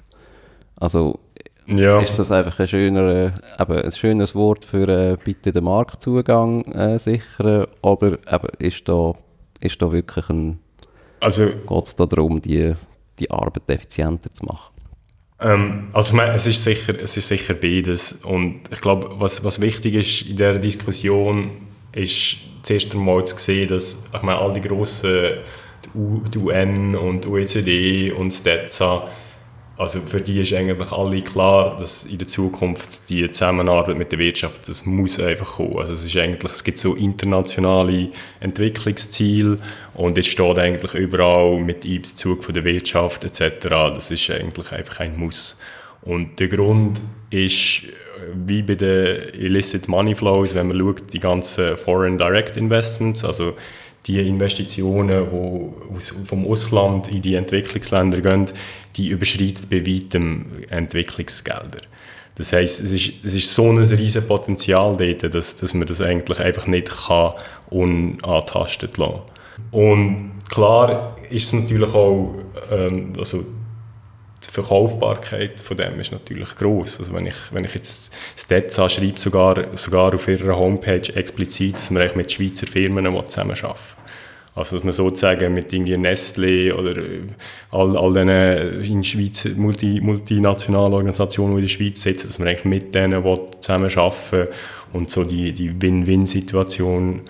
Also ja. ist das einfach ein, schöner, eben ein schönes Wort für äh, bitte den Marktzugang äh, sichern oder eben, ist, da, ist da wirklich ein also, geht es da darum, die, die Arbeit effizienter zu machen? Ähm, also ich meine, es ist sicher, es ist sicher beides und ich glaube, was, was wichtig ist in dieser Diskussion, ist zuerst einmal zu sehen, dass ich meine, all die grossen die UN und OECD und STETSA also für die ist eigentlich alle klar, dass in der Zukunft die Zusammenarbeit mit der Wirtschaft, das muss einfach kommen. Also es ist eigentlich, es gibt so internationale Entwicklungsziele und es steht eigentlich überall mit Einbezug von der Wirtschaft etc. Das ist eigentlich einfach ein Muss. Und der Grund ist, wie bei den Illicit Money Flows, wenn man schaut, die ganzen Foreign Direct Investments, also die Investitionen, die vom Ausland in die Entwicklungsländer gehen, die überschreiten bei weitem Entwicklungsgelder. Das heißt, es ist, es ist so ein riesiges Potenzial dort, dass, dass man das eigentlich einfach nicht kann unantastet lassen Und klar ist es natürlich auch, ähm, also die Verkaufbarkeit von dem ist natürlich groß. Also wenn ich, wenn ich jetzt Stats schreibe, sogar, sogar auf ihrer Homepage explizit, dass wir mit Schweizer Firmen zusammenarbeiten. Also dass man sozusagen mit irgendwie Nestlé oder äh, all, all diesen in Schweiz multi, multinationalen Organisationen, die in der Schweiz sitzen, dass man eigentlich mit denen zusammenarbeiten und so die, die Win-Win-Situation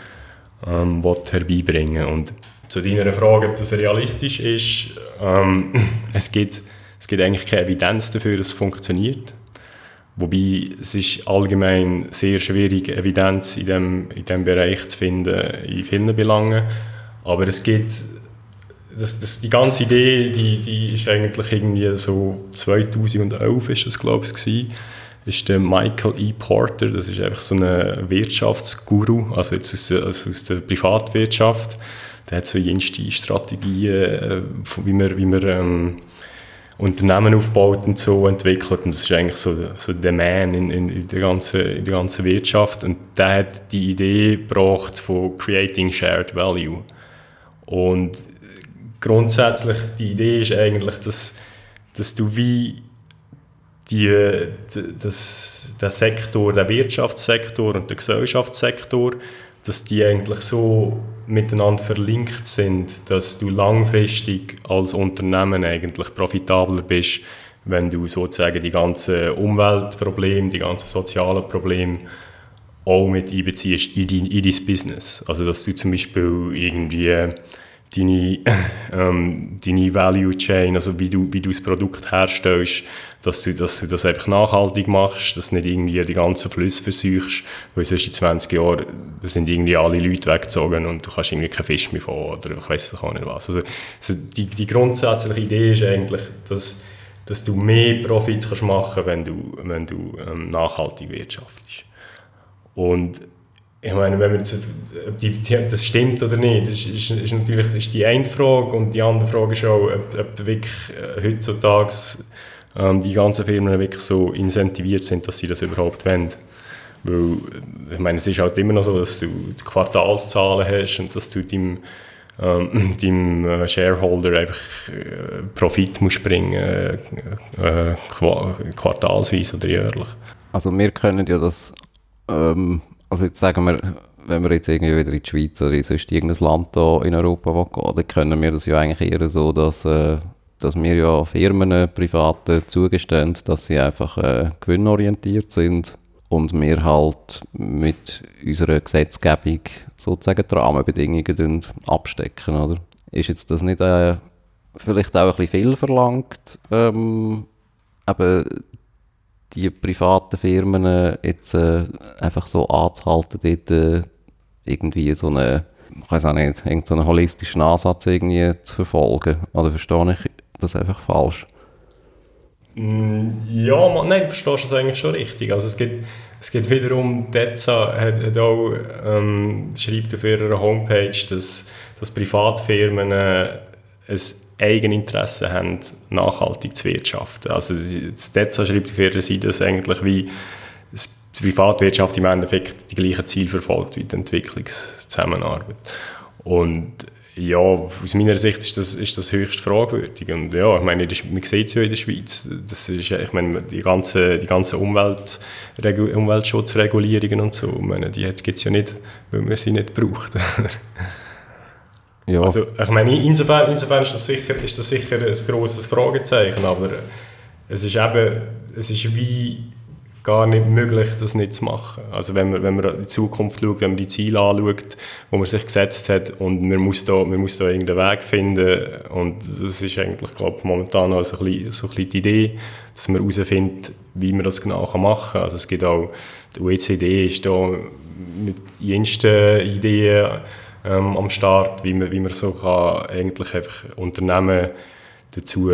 ähm, herbeibringen Und zu deiner Frage, ob das realistisch ist, ähm, <laughs> es, gibt, es gibt eigentlich keine Evidenz dafür, dass es funktioniert. Wobei es ist allgemein sehr schwierig, Evidenz in dem, in dem Bereich zu finden, in vielen Belangen. Aber es gibt, das, das, die ganze Idee, die, die ist eigentlich irgendwie so 2011 ist das glaube ich gewesen, ist der Michael E. Porter, das ist einfach so ein Wirtschaftsguru, also jetzt aus der, also aus der Privatwirtschaft. Der hat so jenste Strategien, äh, wie man, wie man ähm, Unternehmen aufbaut und so entwickelt. Und das ist eigentlich so, so der Man in, in, in, der ganzen, in der ganzen Wirtschaft. Und der hat die Idee gebracht von Creating Shared Value. Und grundsätzlich die Idee ist eigentlich, dass, dass du wie die, das, der Sektor, der Wirtschaftssektor und der Gesellschaftssektor, dass die eigentlich so miteinander verlinkt sind, dass du langfristig als Unternehmen eigentlich profitabler bist, wenn du sozusagen die ganzen Umweltprobleme, die ganzen sozialen Probleme auch mit einbeziehst in dein, in dein Business. Also dass du zum Beispiel irgendwie deine, <laughs> ähm, deine Value Chain, also wie du, wie du das Produkt herstellst, dass du, dass du das einfach nachhaltig machst, dass du nicht irgendwie die ganzen Flüsse versuchst, weil sonst in 20 Jahren sind irgendwie alle Leute weggezogen und du kannst irgendwie keinen Fisch mehr fahren oder ich weiß auch nicht was. Also, also die, die grundsätzliche Idee ist eigentlich, dass, dass du mehr Profit kannst machen, wenn du, wenn du ähm, nachhaltig wirtschaftest. Und ich meine, wenn man jetzt, ob die, das stimmt oder nicht, ist, ist, ist natürlich ist die eine Frage und die andere Frage ist auch, ob, ob wirklich äh, heutzutage ähm, die ganzen Firmen wirklich so incentiviert sind, dass sie das überhaupt wollen. Weil, ich meine, es ist halt immer noch so, dass du Quartalszahlen hast und dass du deinem, ähm, <clears throat> deinem äh, Shareholder einfach äh, Profit musst bringen äh, äh, quartalsweise oder jährlich. Also wir können ja das, ähm, also jetzt sagen wir, wenn wir jetzt irgendwie wieder in die Schweiz oder in sonst irgendein Land da in Europa gehen, dann können wir das ja eigentlich eher so, dass, äh, dass wir ja Firmen, Private zugestehen, dass sie einfach äh, gewinnorientiert sind und wir halt mit unserer Gesetzgebung sozusagen die Rahmenbedingungen abstecken, oder? Ist jetzt das nicht äh, vielleicht auch ein bisschen viel verlangt, ähm, eben die privaten Firmen äh, jetzt äh, einfach so anzuhalten, dort äh, irgendwie so eine, ich weiß auch nicht, so einen holistischen Ansatz irgendwie zu verfolgen? Oder verstehe ich das einfach falsch? Mm, ja, man, nein, du verstehst das eigentlich schon richtig. Also es geht, es geht wiederum, DEZA hat, hat auch, ähm, schreibt auf ihrer Homepage, dass, dass Privatfirmen äh, ein Eigeninteresse haben, nachhaltig zu wirtschaften. Also das DEZA schreibt auf ihrer Seite, dass eigentlich wie die Privatwirtschaft im Endeffekt die gleichen Ziele verfolgt wie die Entwicklungszusammenarbeit. Und ja, aus meiner Sicht ist das, ist das höchst fragwürdig. Und ja, ich meine, man sieht es ja in der Schweiz. Das ist, ich meine, die ganzen die ganze Umwelt, Umweltschutzregulierungen und so, ich meine, die gibt es ja nicht, weil man sie nicht braucht. <laughs> ja. Also, ich meine, insofern, insofern ist, das sicher, ist das sicher ein grosses Fragezeichen, aber es ist eben, es ist wie gar nicht möglich, das nicht zu machen. Also wenn man, wenn man in die Zukunft schaut, wenn man die Ziele anschaut, wo man sich gesetzt hat und man muss da, man muss da irgendeinen Weg finden und das ist eigentlich, glaube ich, momentan auch so ein, bisschen, so ein bisschen die Idee, dass man herausfindet, wie man das genau machen kann. Also es gibt auch, die OECD ist da mit jensten Ideen ähm, am Start, wie man, wie man so kann eigentlich einfach Unternehmen dazu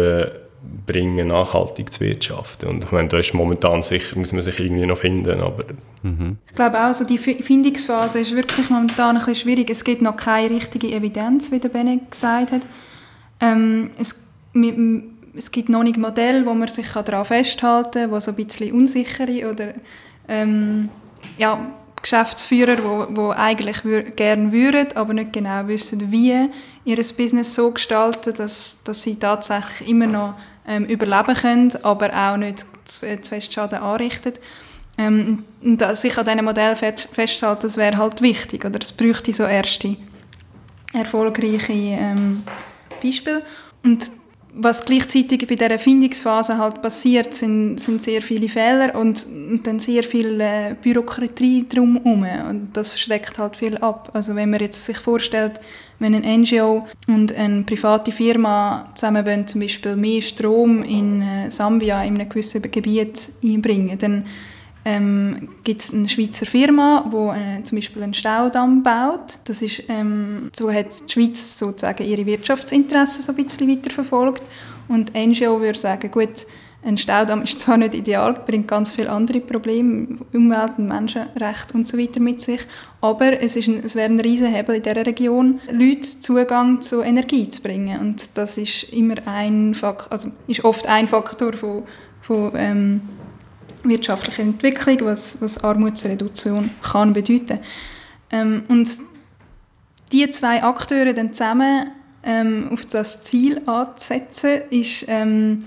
bringen, nachhaltig zu wirtschaften. Und ich meine, da ist momentan sicher, muss man sich irgendwie noch finden, aber... Mhm. Ich glaube auch, so die Findungsphase ist wirklich momentan ein bisschen schwierig. Es gibt noch keine richtige Evidenz, wie der Bene gesagt hat. Ähm, es, es gibt noch nicht Modelle, wo man sich daran festhalten kann, wo so ein bisschen unsichere oder ähm, ja, Geschäftsführer, die, die eigentlich wür gerne würden, aber nicht genau wissen, wie ihr Business so gestalten, dass, dass sie tatsächlich immer noch ähm, überleben können, aber auch nicht zu, zu fest Schaden anrichten. Ähm, und sich an diesem Modell festzuhalten, das wäre halt wichtig. Oder es bräuchte so erste erfolgreiche ähm, Beispiele. Und was gleichzeitig bei dieser Findungsphase halt passiert, sind, sind sehr viele Fehler und, und dann sehr viel äh, Bürokratie drumherum. Und das verschreckt halt viel ab. Also wenn man jetzt sich vorstellt, wenn ein NGO und eine private Firma zusammen wollen, zum Beispiel mehr Strom in äh, Sambia in einem gewissen Gebiet einbringen, dann ähm, gibt es eine Schweizer Firma, die äh, zum Beispiel einen Staudamm baut. Das ist, ähm, so hat die Schweiz sozusagen ihre Wirtschaftsinteressen so ein bisschen weiterverfolgt. Und NGO würde sagen, gut, ein Staudamm ist zwar nicht ideal, bringt ganz viele andere Probleme, Umwelt- und Menschenrechte und so weiter mit sich, aber es, ist ein, es wäre ein Riesenhebel in dieser Region, Leute Zugang zu Energie zu bringen. Und das ist immer ein Faktor, also ist oft ein Faktor von, von ähm, wirtschaftlicher Entwicklung, was, was Armutsreduktion kann bedeuten. Ähm, und die zwei Akteure dann zusammen ähm, auf das Ziel anzusetzen, ist ähm,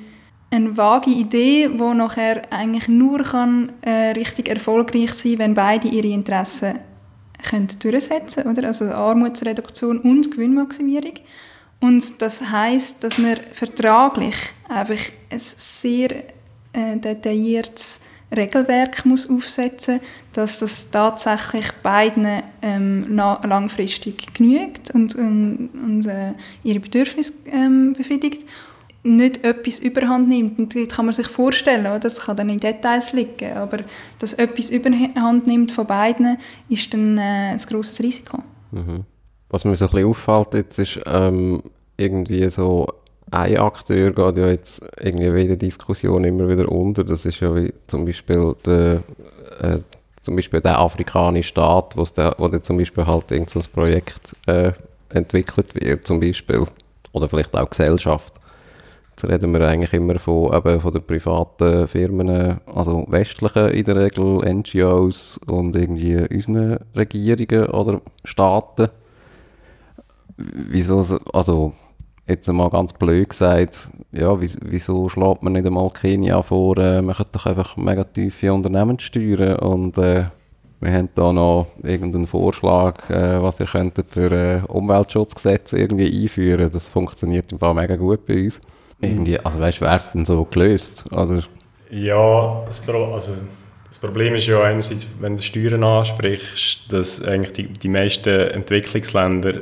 eine vage Idee, die nachher eigentlich nur kann, äh, richtig erfolgreich sein wenn beide ihre Interessen können durchsetzen können. Also Armutsreduktion und Gewinnmaximierung. Und das heißt, dass wir vertraglich einfach ein sehr äh, detailliertes Regelwerk muss aufsetzen dass das tatsächlich beiden ähm, langfristig genügt und, und, und äh, ihre Bedürfnisse ähm, befriedigt nicht etwas überhand nimmt. Und das kann man sich vorstellen, das kann dann in Details liegen, aber dass etwas überhand nimmt von beiden, ist dann äh, ein grosses Risiko. Mhm. Was mir so ein bisschen auffällt jetzt ist ähm, irgendwie so ein Akteur geht ja jetzt irgendwie in der Diskussion immer wieder unter. Das ist ja wie zum Beispiel der, äh, zum Beispiel der afrikanische Staat, da, wo dann zum Beispiel halt irgend so Projekt äh, entwickelt wird, zum Beispiel. Oder vielleicht auch Gesellschaft. Jetzt reden wir eigentlich immer von, eben von den privaten Firmen, also westlichen in der Regel, NGOs und irgendwie unseren Regierungen oder Staaten. Wieso, so- also jetzt mal ganz blöd gesagt, ja, wie- wieso schlägt man nicht einmal Kenia vor, äh, man könnte doch einfach mega tiefe Unternehmenssteuern und äh, wir haben da noch irgendeinen Vorschlag, äh, was ihr könntet für äh, Umweltschutzgesetze irgendwie einführen. Das funktioniert im Fall mega gut bei uns. Irgendwie, also weißt wäre es denn so gelöst? Oder? Ja, das, Pro also das Problem ist ja einerseits, wenn du Steuern ansprichst, dass eigentlich die, die meisten Entwicklungsländer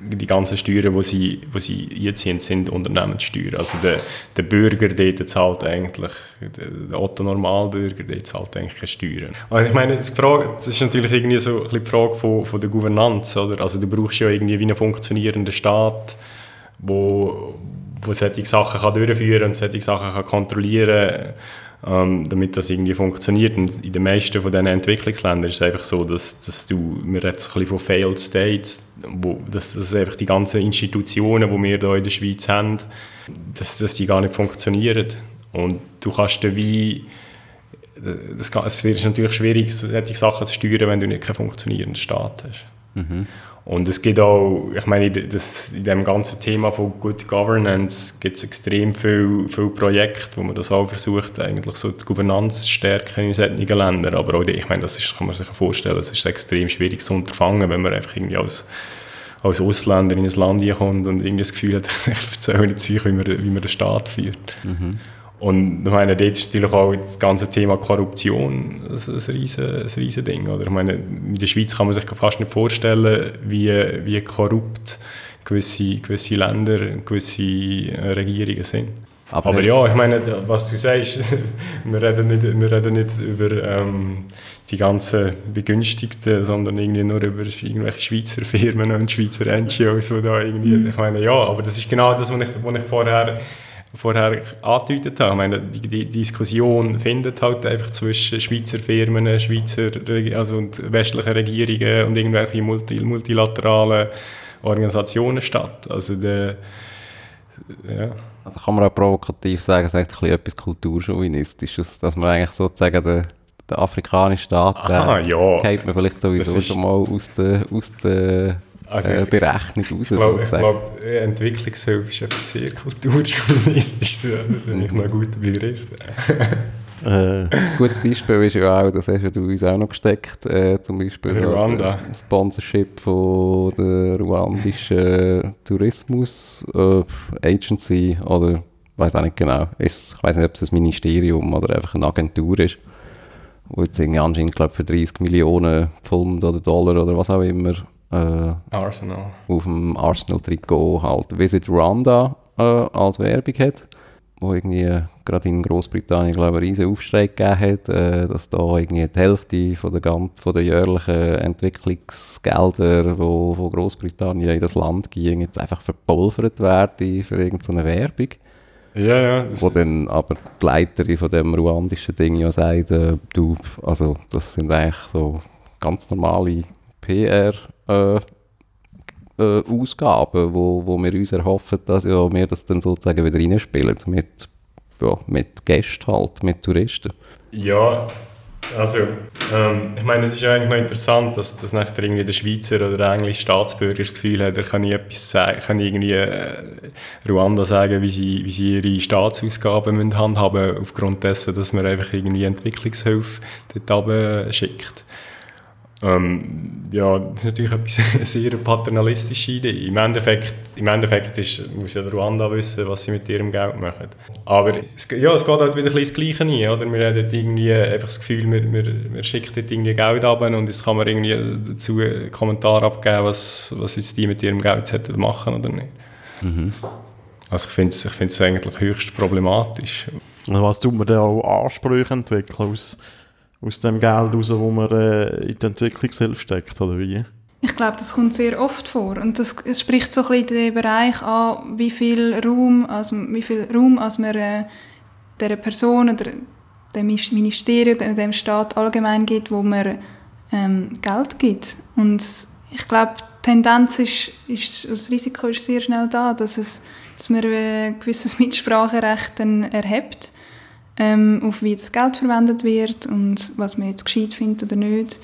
die ganzen Steuern, die sie, die sie einziehen, sind Unternehmenssteuern. Also der, der Bürger dort zahlt eigentlich, der, der Otto Normalbürger dort zahlt eigentlich keine Steuern. Und ich meine, das, Frage, das ist natürlich irgendwie so ein die Frage von, von der Gouvernanz, oder? Also du brauchst ja irgendwie wie einen funktionierenden Staat, wo, wo solche Sachen kann durchführen und solche Sachen kann kontrollieren ähm, damit das irgendwie funktioniert. Und in den meisten von diesen Entwicklungsländern ist es einfach so, dass, dass du, wir reden ein bisschen von Failed States, wo, dass, dass einfach die ganzen Institutionen, die wir hier in der Schweiz haben, dass, dass die gar nicht funktionieren. Und du kannst das, kann- es wird natürlich schwierig, solche Sachen zu steuern, wenn du nicht keinen funktionierenden Staat hast. Und es gibt auch, ich meine, das, in dem ganzen Thema von Good Governance gibt es extrem viele viel Projekte, wo man das auch versucht, eigentlich so die Governanz zu stärken in solchen Ländern. Aber auch, die- ich meine, das ist, kann man sich vorstellen, das ist ein extrem schwierig zu unterfangen, wenn man einfach irgendwie als, als Ausländer in ein Land kommt und irgendwie das Gefühl hat, <laughs> ich erzähle nicht wie man, wie man den Staat führt. Und ich meine, dort ist natürlich auch das ganze Thema Korruption ein, ein, riesen Ding. Oder? Ich meine, in der Schweiz kann man sich fast nicht vorstellen, wie, wie korrupt gewisse, gewisse Länder, gewisse äh, Regierungen sind. Aber Aber, ja, ich meine, was du sagst, <laughs> wir reden nicht, wir reden nicht über ähm, die ganzen Begünstigten, sondern irgendwie nur über irgendwelche Schweizer Firmen und Schweizer NGOs, die da irgendwie, ich meine, ja, aber das ist genau das, was ich, was ich vorher, vorher angedeutet habe. Ich meine, die, die Diskussion findet halt einfach zwischen Schweizer Firmen, Schweizer, also und westlichen Regierungen und irgendwelche multi, multilateralen Organisationen statt. Also der, ja. Also kann man auch provokativ sagen, es ist ein bisschen etwas Kulturchauvinistisches, dass man eigentlich sozusagen den, den afrikanischen Staat, Aha, ja. man vielleicht sowieso ist- schon mal aus der, aus der Also äh, ich- Berechnung raus. Ich glaube, ich glaub, Entwicklungshilfe ist etwas sehr kulturjournalistisches. <laughs> Das finde ich noch ein guter Begriff. Äh, Ein gutes Beispiel ist ja auch, das hast ja du uns auch noch gesteckt, äh, zum Beispiel Ruanda. das Sponsorship von der ruandischen Tourismus äh, Agency oder weiß auch nicht genau. Ist, ich weiß nicht, ob es ein Ministerium oder einfach eine Agentur ist, wo jetzt anscheinend glaub, für 30 Millionen Pfund oder Dollar oder was auch immer äh, Arsenal. auf dem Arsenal-Trikot halt Visit Rwanda äh, als Werbung hat, wo irgendwie gerade in Großbritannien glaube ich einen Aufschrei gegeben hat, äh, dass da irgendwie die Hälfte von der, ganz, von der jährlichen Entwicklungsgelder, wo von Großbritannien in das Land gehen, jetzt einfach verpulvert werden für irgendeine Werbung. Ja, ja. Wo dann aber die Leiterin von dem ruandischen Ding ja sagt, äh, du, also das sind eigentlich so ganz normale PR äh, äh, Ausgaben, wo, wo wir uns erhoffen, dass ja wir das dann sozusagen wieder reinspielen mit, ja, mit Gästen halt, mit Touristen. ja, also, ähm, ich meine, es ist ja eigentlich noch interessant, dass, dass nachher irgendwie der Schweizer oder der englische Staatsbürger das Gefühl hat, er kann nie etwas sagen, kann irgendwie äh, Ruanda sagen, wie sie, wie sie ihre Staatsausgaben müssen handhaben aufgrund dessen, dass man einfach irgendwie Entwicklungshilfe dort runter schickt. Ähm, ja, das ist natürlich etwas, <laughs> eine sehr paternalistische Idee. Im Endeffekt, im Endeffekt ist, muss ja der Ruanda wissen, was sie mit ihrem Geld machen. Aber es, ja, es geht halt wieder ein bisschen das Gleiche ein, oder? Wir haben dort irgendwie einfach das Gefühl, wir, wir, wir schicken dort irgendwie Geld ab und jetzt kann man irgendwie dazu einen Kommentar abgeben, was, was jetzt die mit ihrem Geld sollten machen oder nicht. Also ich finde es ich find's eigentlich höchst problematisch. und was tut man denn auch Ansprüche entwickeln aus, aus dem Geld raus, wo man äh, in die Entwicklungshilfe steckt, oder wie? Ich glaube, das kommt sehr oft vor und das spricht so ein bisschen den Bereich an, wie viel Raum, also wie viel Raum als man äh, der Person oder dem Ministerium oder dem Staat allgemein gibt, wo man ähm, Geld gibt. Und ich glaube, die Tendenz ist, ist, das Risiko ist sehr schnell da, dass, es, dass man ein gewisses Mitspracherecht dann erhebt, ähm, auf wie das Geld verwendet wird und was man jetzt gescheit findet oder nicht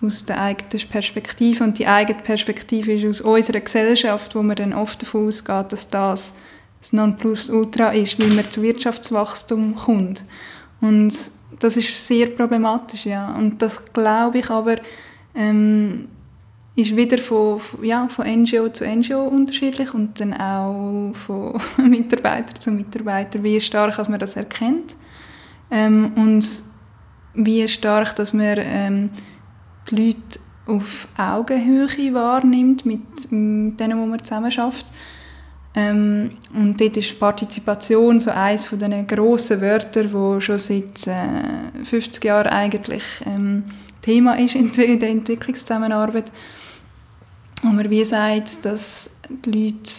aus der eigenen Perspektive. Und die eigene Perspektive ist aus unserer Gesellschaft, wo man dann oft davon ausgeht, dass das das Nonplusultra ist, wie man zu Wirtschaftswachstum kommt. Und das ist sehr problematisch, ja. Und das glaube ich aber ähm, ist wieder von, ja, von NGO zu NGO unterschiedlich und dann auch von <laughs> Mitarbeiter zu Mitarbeiter, wie stark dass man das erkennt ähm, und wie stark dass man ähm, die Leute auf Augenhöhe wahrnimmt mit, mit denen, wo man zusammen schafft. Ähm, und dort ist Partizipation so eines von den grossen Wörtern, wo schon seit äh, 50 Jahren eigentlich ähm, Thema ist in der Entwicklungszusammenarbeit. Wo man wie sagt, dass die Leute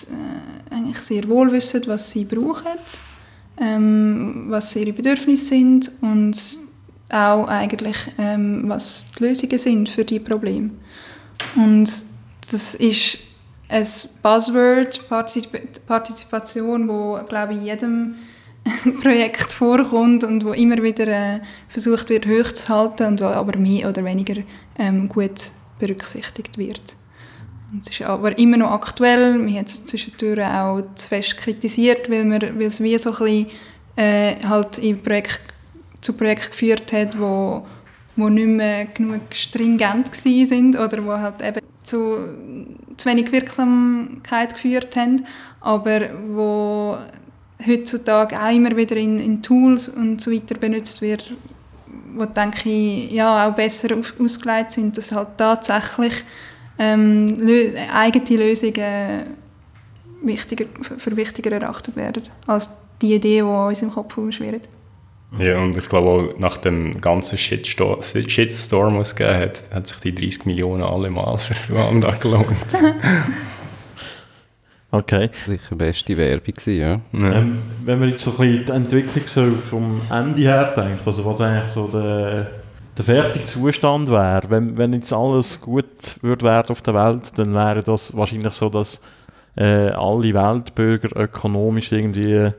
äh, eigentlich sehr wohl wissen, was sie brauchen, ähm, was ihre Bedürfnisse sind und auch eigentlich, ähm, was die Lösungen sind für die Probleme. Und das ist ein Buzzword, Partizip Partizipation, wo glaube ich jedem <laughs> Projekt vorkommt und wo immer wieder äh, versucht wird hochzuhalten und wo aber mehr oder weniger ähm, gut berücksichtigt wird. Es ist aber immer noch aktuell. Wir haben es zwischendurch auch zu fest kritisiert, weil, wir, weil es wie so ein bisschen äh, halt im Projekt, zu Projekten geführt hat, wo, wo nicht mehr genug stringent sind oder wo halt eben zu, zu wenig Wirksamkeit geführt haben, aber wo heutzutage auch immer wieder in, in Tools und so weiter benutzt wird, wo denke ich ja auch besser ausgelegt sind, dass halt tatsächlich ähm, eigene Lösungen wichtiger, für wichtiger erachtet werden als die Idee, die uns im Kopf umschwirrt. Ja, und ich glaube auch nach dem ganzen Shitstorm, Shitstorm was es gegeben hat, hat sich die 30 Millionen alle mal <laughs> für Ruanda gelohnt. <laughs> okay. Sicher beste Werbung gewesen, ja. ja. Ähm, wenn man jetzt so ein bisschen die Entwicklung so vom Ende her denkt, also was eigentlich so der, der fertige Zustand wäre, wenn, wenn jetzt alles gut würde werden auf der Welt, dann wäre das wahrscheinlich so, dass äh, alle Weltbürger ökonomisch irgendwie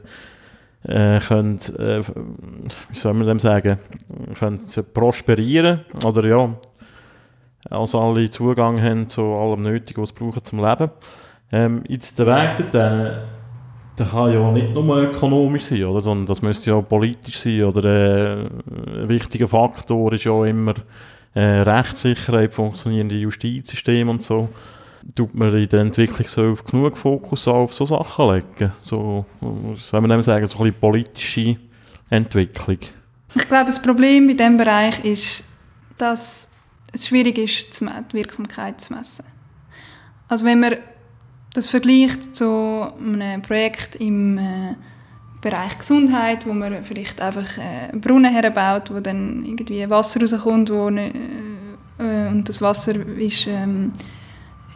äh, können, äh, wie soll man dem sagen, können prosperieren oder ja, als alle Zugang haben zu allem Nötigen, was sie brauchen zum Leben. Ähm, jetzt der Weg dorthin, der kann ja nicht nur ökonomisch sein, oder? sondern das müsste ja politisch sein. Oder äh, ein wichtiger Faktor ist ja immer äh, Rechtssicherheit, funktionierende Justizsystem und so tut man in der Entwicklung so genug Fokus auf so Sachen legen? So, soll man sagen, so ein bisschen politische Entwicklung? Ich glaube, das Problem in diesem Bereich ist, dass es schwierig ist, die Wirksamkeit zu messen. Also wenn man das vergleicht zu einem Projekt im äh, Bereich Gesundheit, wo man vielleicht einfach äh, einen Brunnen herbaut, wo dann irgendwie Wasser rauskommt wo ne, äh, und das Wasser ist ähm,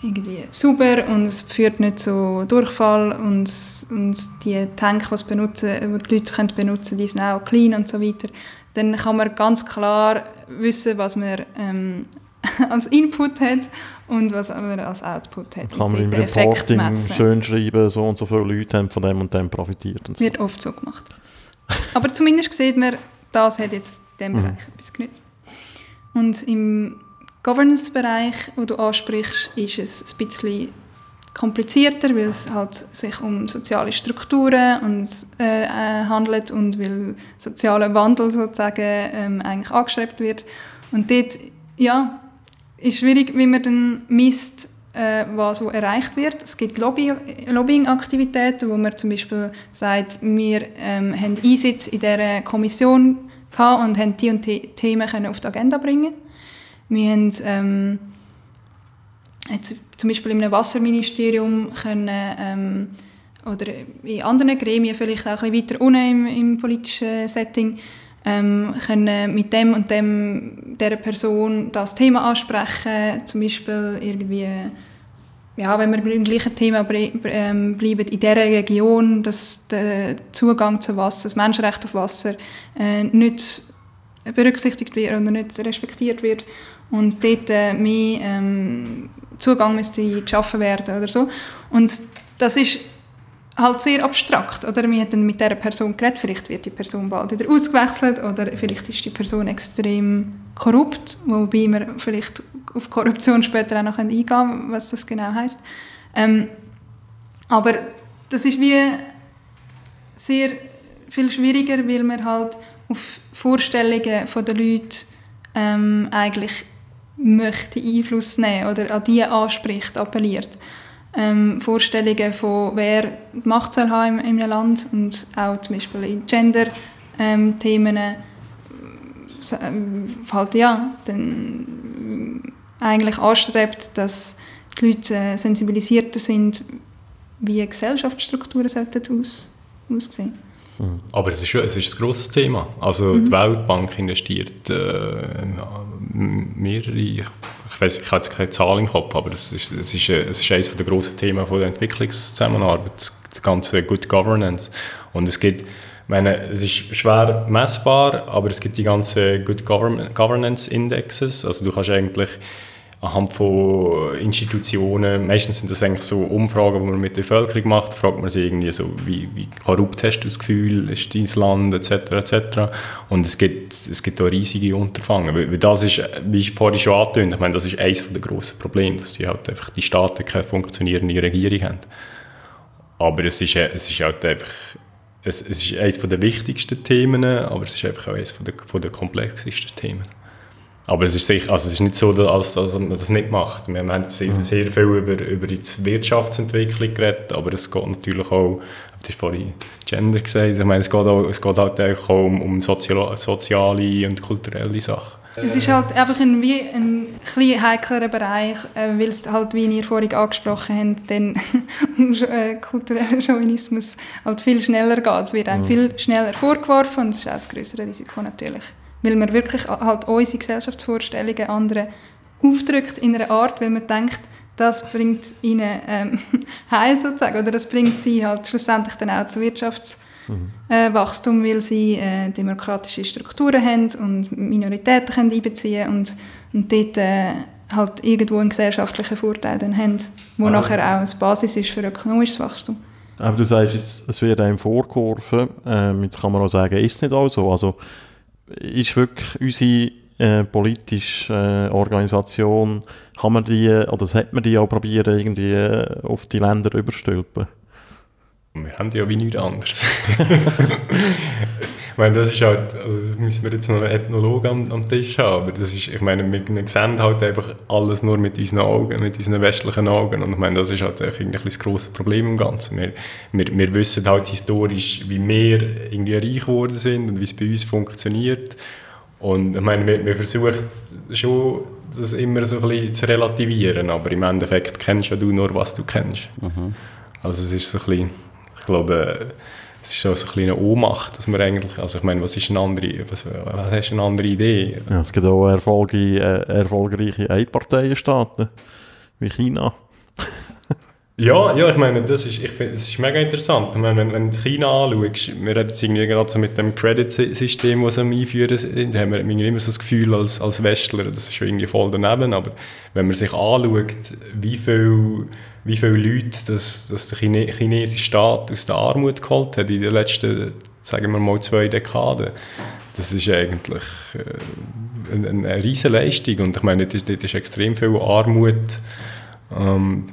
irgendwie sauber und es führt nicht zu Durchfall und, und die Tanks, die, benutzen, die, die Leute können benutzen die sind auch clean und so weiter, dann kann man ganz klar wissen, was man ähm, <laughs> als Input hat und was man als Output hat. Kann man im Reporting schön schreiben, so und so viele Leute haben von dem und dem profitiert. Und so. Wird oft so gemacht. Aber zumindest sieht man, das hat jetzt dem mhm. Bereich etwas genützt. Und im Governance-Bereich, wo du ansprichst, ist es ein bisschen komplizierter, weil es halt sich um soziale Strukturen und, äh, äh, handelt und weil sozialer Wandel sozusagen ähm, eigentlich angestrebt wird. Und dort, ja, ist schwierig, wie man dann misst, äh, was so erreicht wird. Es gibt Lobby Lobbying-Aktivitäten, wo man zum Beispiel sagt, wir ähm, haben Einsitz in dieser Kommission gehabt und haben die und die Themen können auf die Agenda bringen wir haben ähm, zum Beispiel einem Wasserministerium können, ähm, oder in anderen Gremien vielleicht auch ein bisschen weiter unten im, im politischen Setting ähm, können mit dem und dem der Person das Thema ansprechen, zum Beispiel irgendwie ja, wenn wir beim gleichen Thema ähm, bleiben, in dieser Region, dass der Zugang zu Wasser, das Menschenrecht auf Wasser äh, nicht berücksichtigt wird oder nicht respektiert wird und dort äh, mehr ähm, Zugang müsste geschaffen werden oder so. Und das ist halt sehr abstrakt. Oder wir hätten mit dieser Person geredet, vielleicht wird die Person bald wieder ausgewechselt oder vielleicht ist die Person extrem korrupt, wobei wir vielleicht auf Korruption später auch noch eingehen können, was das genau heißt. Ähm, aber das ist wie sehr viel schwieriger, weil man halt auf Vorstellungen der Leute ähm, eigentlich möchte Einfluss nehmen oder an die anspricht, appelliert. Ähm, Vorstellungen von wer die Macht soll haben in einem Land und auch zum Beispiel in Gender-Themen ähm, äh, halt ja, dann eigentlich anstrebt, dass die Leute äh, sensibilisierter sind, wie Gesellschaftsstrukturen sollten aus, aussehen mhm. aber es ist, es ist ein grosses Thema. Also mhm. die Weltbank investiert äh, mehrere, ich, weiß, ich habe jetzt keine Zahl im Kopf, aber es ist, es ist, es ist eines der grossen Themen von der Entwicklungszusammenarbeit, die ganze Good Governance. Und es gibt, meine, es ist schwer messbar, aber es gibt die ganzen Good Governance Indexes. Also du kannst eigentlich anhand von Institutionen, meistens sind das eigentlich so Umfragen, die man mit der Bevölkerung macht, fragt man sie irgendwie so, wie, wie korrupt hast du das Gefühl, ist dein Land, etc., etc. Und es gibt, es gibt da riesige Unterfangen, weil, das ist, wie ich vorhin schon angetönt ich meine, das ist eines der grossen Probleme, dass die halt einfach die Staaten keine funktionierende Regierung haben. Aber es ist, es ist halt einfach es, es ist eines der wichtigsten Themen, aber es ist einfach auch eines der, der komplexesten Themen. Aber es ist, sicher, also es ist nicht so, dass, dass man das nicht macht. Wir haben sehr, mhm. sehr viel über, über die Wirtschaftsentwicklung geredet, aber es geht natürlich auch, du hast vorhin Gender gesagt, ich meine, es geht, auch, es geht halt auch um, um soziale, soziale und kulturelle Sachen. Es ist halt einfach ein, wie ein ein heiklerer Bereich, äh, weil es halt, wie ihr vorhin angesprochen habt, dann <laughs> um äh, kulturellen Chauvinismus halt viel schneller geht. Es wird einem mhm. viel schneller vorgeworfen und es ist auch ein größeres Risiko natürlich weil man wirklich halt unsere Gesellschaftsvorstellungen anderen aufdrückt in einer Art, weil man denkt, das bringt ihnen ähm, <laughs> Heil sozusagen, oder das bringt sie halt schlussendlich dann auch zu Wirtschaftswachstum, mhm. äh, weil sie äh, demokratische Strukturen haben und Minoritäten können einbeziehen und, und dort äh, halt irgendwo einen gesellschaftlichen Vorteil dann haben, wo ah. nachher auch eine Basis ist für ökonomisches Wachstum. Aber du sagst jetzt, es wird einem vorgeworfen, ähm, jetzt kann man auch sagen, ist es nicht auch so, also ist wirklich unsere äh, politische äh, Organisation, kann man die, oder hat man die auch probieren, irgendwie äh, auf die Länder überstülpen? Wir haben ja wie nichts anderes. <laughs> <laughs> ich meine, das ist halt, also das müssen wir jetzt noch einen Ethnologen am, am Tisch haben, aber das ist, ich meine, wir, wir sehen halt einfach alles nur mit unseren Augen, mit unseren westlichen Augen und ich meine, das ist halt eigentlich das grosse Problem im Ganzen. Wir, wir, wir wissen halt historisch, wie wir irgendwie reich geworden sind und wie es bei uns funktioniert und ich meine, wir, wir versuchen schon, das immer so ein bisschen zu relativieren, aber im Endeffekt kennst ja du nur, was du kennst. Mhm. Also es ist so ein bisschen, ich glaube, es ist so ein eine Ohnmacht, dass man eigentlich, also ich meine, was ist eine andere, was, was hast du eine andere Idee? Ja, es gibt auch Erfolge, äh, erfolgreiche Einparteienstaaten, wie China. Ja, ja, ich meine, das ist, ich find, das ist mega interessant. Ich meine, wenn, wenn du China anschaust, wir reden jetzt irgendwie gerade so mit dem Credit-System, das sie einführen, sind, haben wir immer so das Gefühl als, als Westler, das ist schon irgendwie voll daneben, aber wenn man sich anschaut, wie viel wie viele Leute das, das der Chine chinesische Staat aus der Armut geholt hat in den letzten, sagen wir mal, zwei Dekaden. Das ist eigentlich äh, eine, eine riesige Leistung und ich meine, dort, dort ist extrem viel Armut, ähm,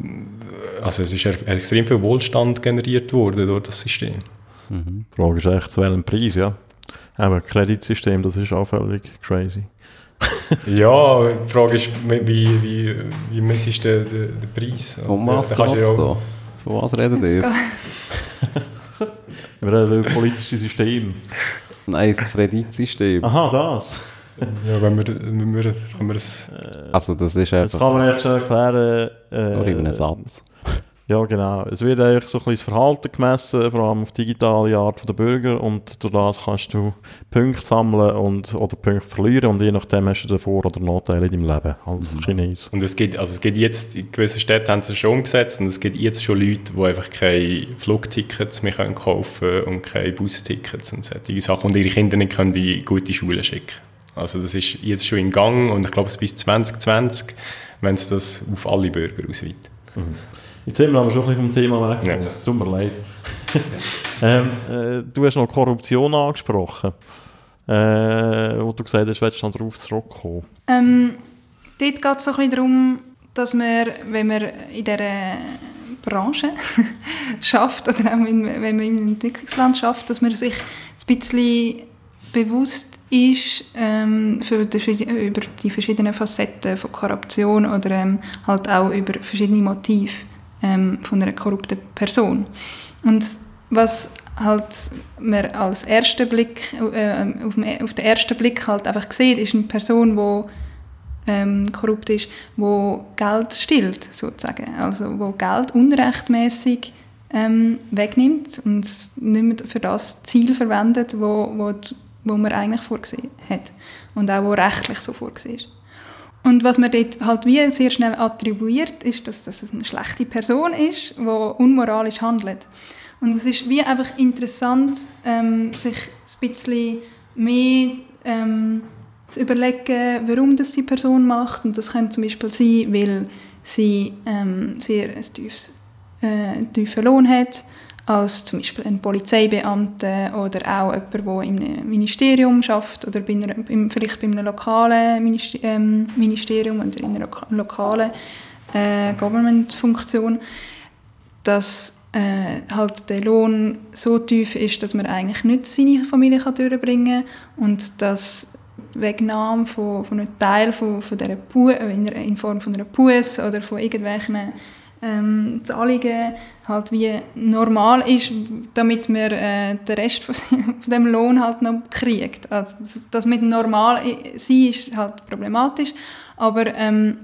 also es ist extrem viel Wohlstand generiert worden durch das System. Mhm. Die Frage ist echt, zu welchem Preis, ja. Aber Kreditsystem, das ist auch völlig crazy <laughs> ja, die Frage ist, wie, wie, wie misst du den, den, Preis? Also, um was geht es da? Von was redet ihr? Wir reden über das politische System. Nein, das Kreditsystem. Aha, das. Ja, wenn wir, wenn wir, wenn wir das... Also das ist einfach... Das kann man echt schon erklären... Äh, nur in einem Satz. Ja, genau. Es wird eigentlich so ein bisschen das Verhalten gemessen, vor allem auf die digitale Art der Bürger und durch das kannst du Punkte sammeln und, oder Punkte verlieren und je nachdem hast du Vor- oder Nachteile in deinem Leben als mhm. Chines. Und es gibt, also es gibt jetzt, in gewissen Städten haben sie es schon umgesetzt und es gibt jetzt schon Leute, die einfach keine Flugtickets mehr können kaufen und keine Bustickets und solche Sachen und ihre Kinder nicht können in gute Schulen schicken. Also das ist jetzt schon in Gang und ich glaube bis 2020, wenn es das auf alle Bürger ausweitet. Mhm. Jetzt sind wir aber schon ein bisschen vom Thema weg. Ja. Es tut mir leid. <laughs> ähm, äh, du hast noch Korruption angesprochen. Äh, wo du gesagt hast, willst du darauf zurückkommen? Ähm, dort geht es so ein bisschen darum, dass man, wenn man in dieser Branche <laughs> schafft oder auch wenn, wenn man im Entwicklungsland schafft, dass man sich ein bisschen bewusst ist ähm, für die, über die verschiedenen Facetten von Korruption oder ähm, halt auch über verschiedene Motive ähm, von einer korrupten Person. Und was halt man als ersten Blick, äh, auf, auf, den ersten Blick halt einfach sieht, ist eine Person, die ähm, korrupt ist, wo Geld stillt, sozusagen. Also wo Geld unrechtmäßig ähm, wegnimmt und nicht mehr für das Ziel verwendet, wo, wo, wo man eigentlich vorgesehen hat und auch wo rechtlich so vorgesehen ist. Und was man dort halt wie sehr schnell attribuiert, ist, dass das eine schlechte Person ist, die unmoralisch handelt. Und es ist wie einfach interessant, ähm, sich ein bisschen mehr ähm, zu überlegen, warum das die Person macht. Und das könnte zum Beispiel sein, weil sie ähm, sehr ein tiefes, äh, tiefen Lohn hat als zum Beispiel ein Polizeibeamter oder auch jemand, der einem Ministerium schafft oder bei einer, vielleicht bei einem lokalen ähm, Ministerium oder in einer lokalen äh, Government-Funktion, dass äh, halt der Lohn so tief ist, dass man eigentlich nicht seine Familie kann durchbringen kann und dass Wegnahme von, von einem Teil von, von dieser Bu in, in Form von einer Buß oder von irgendwelchen ähm, Zahlungen halt wie normal ist, damit man äh, den Rest von, <laughs> von dem Lohn halt noch kriegt. Also das, das mit normal sein ist halt problematisch, aber ähm,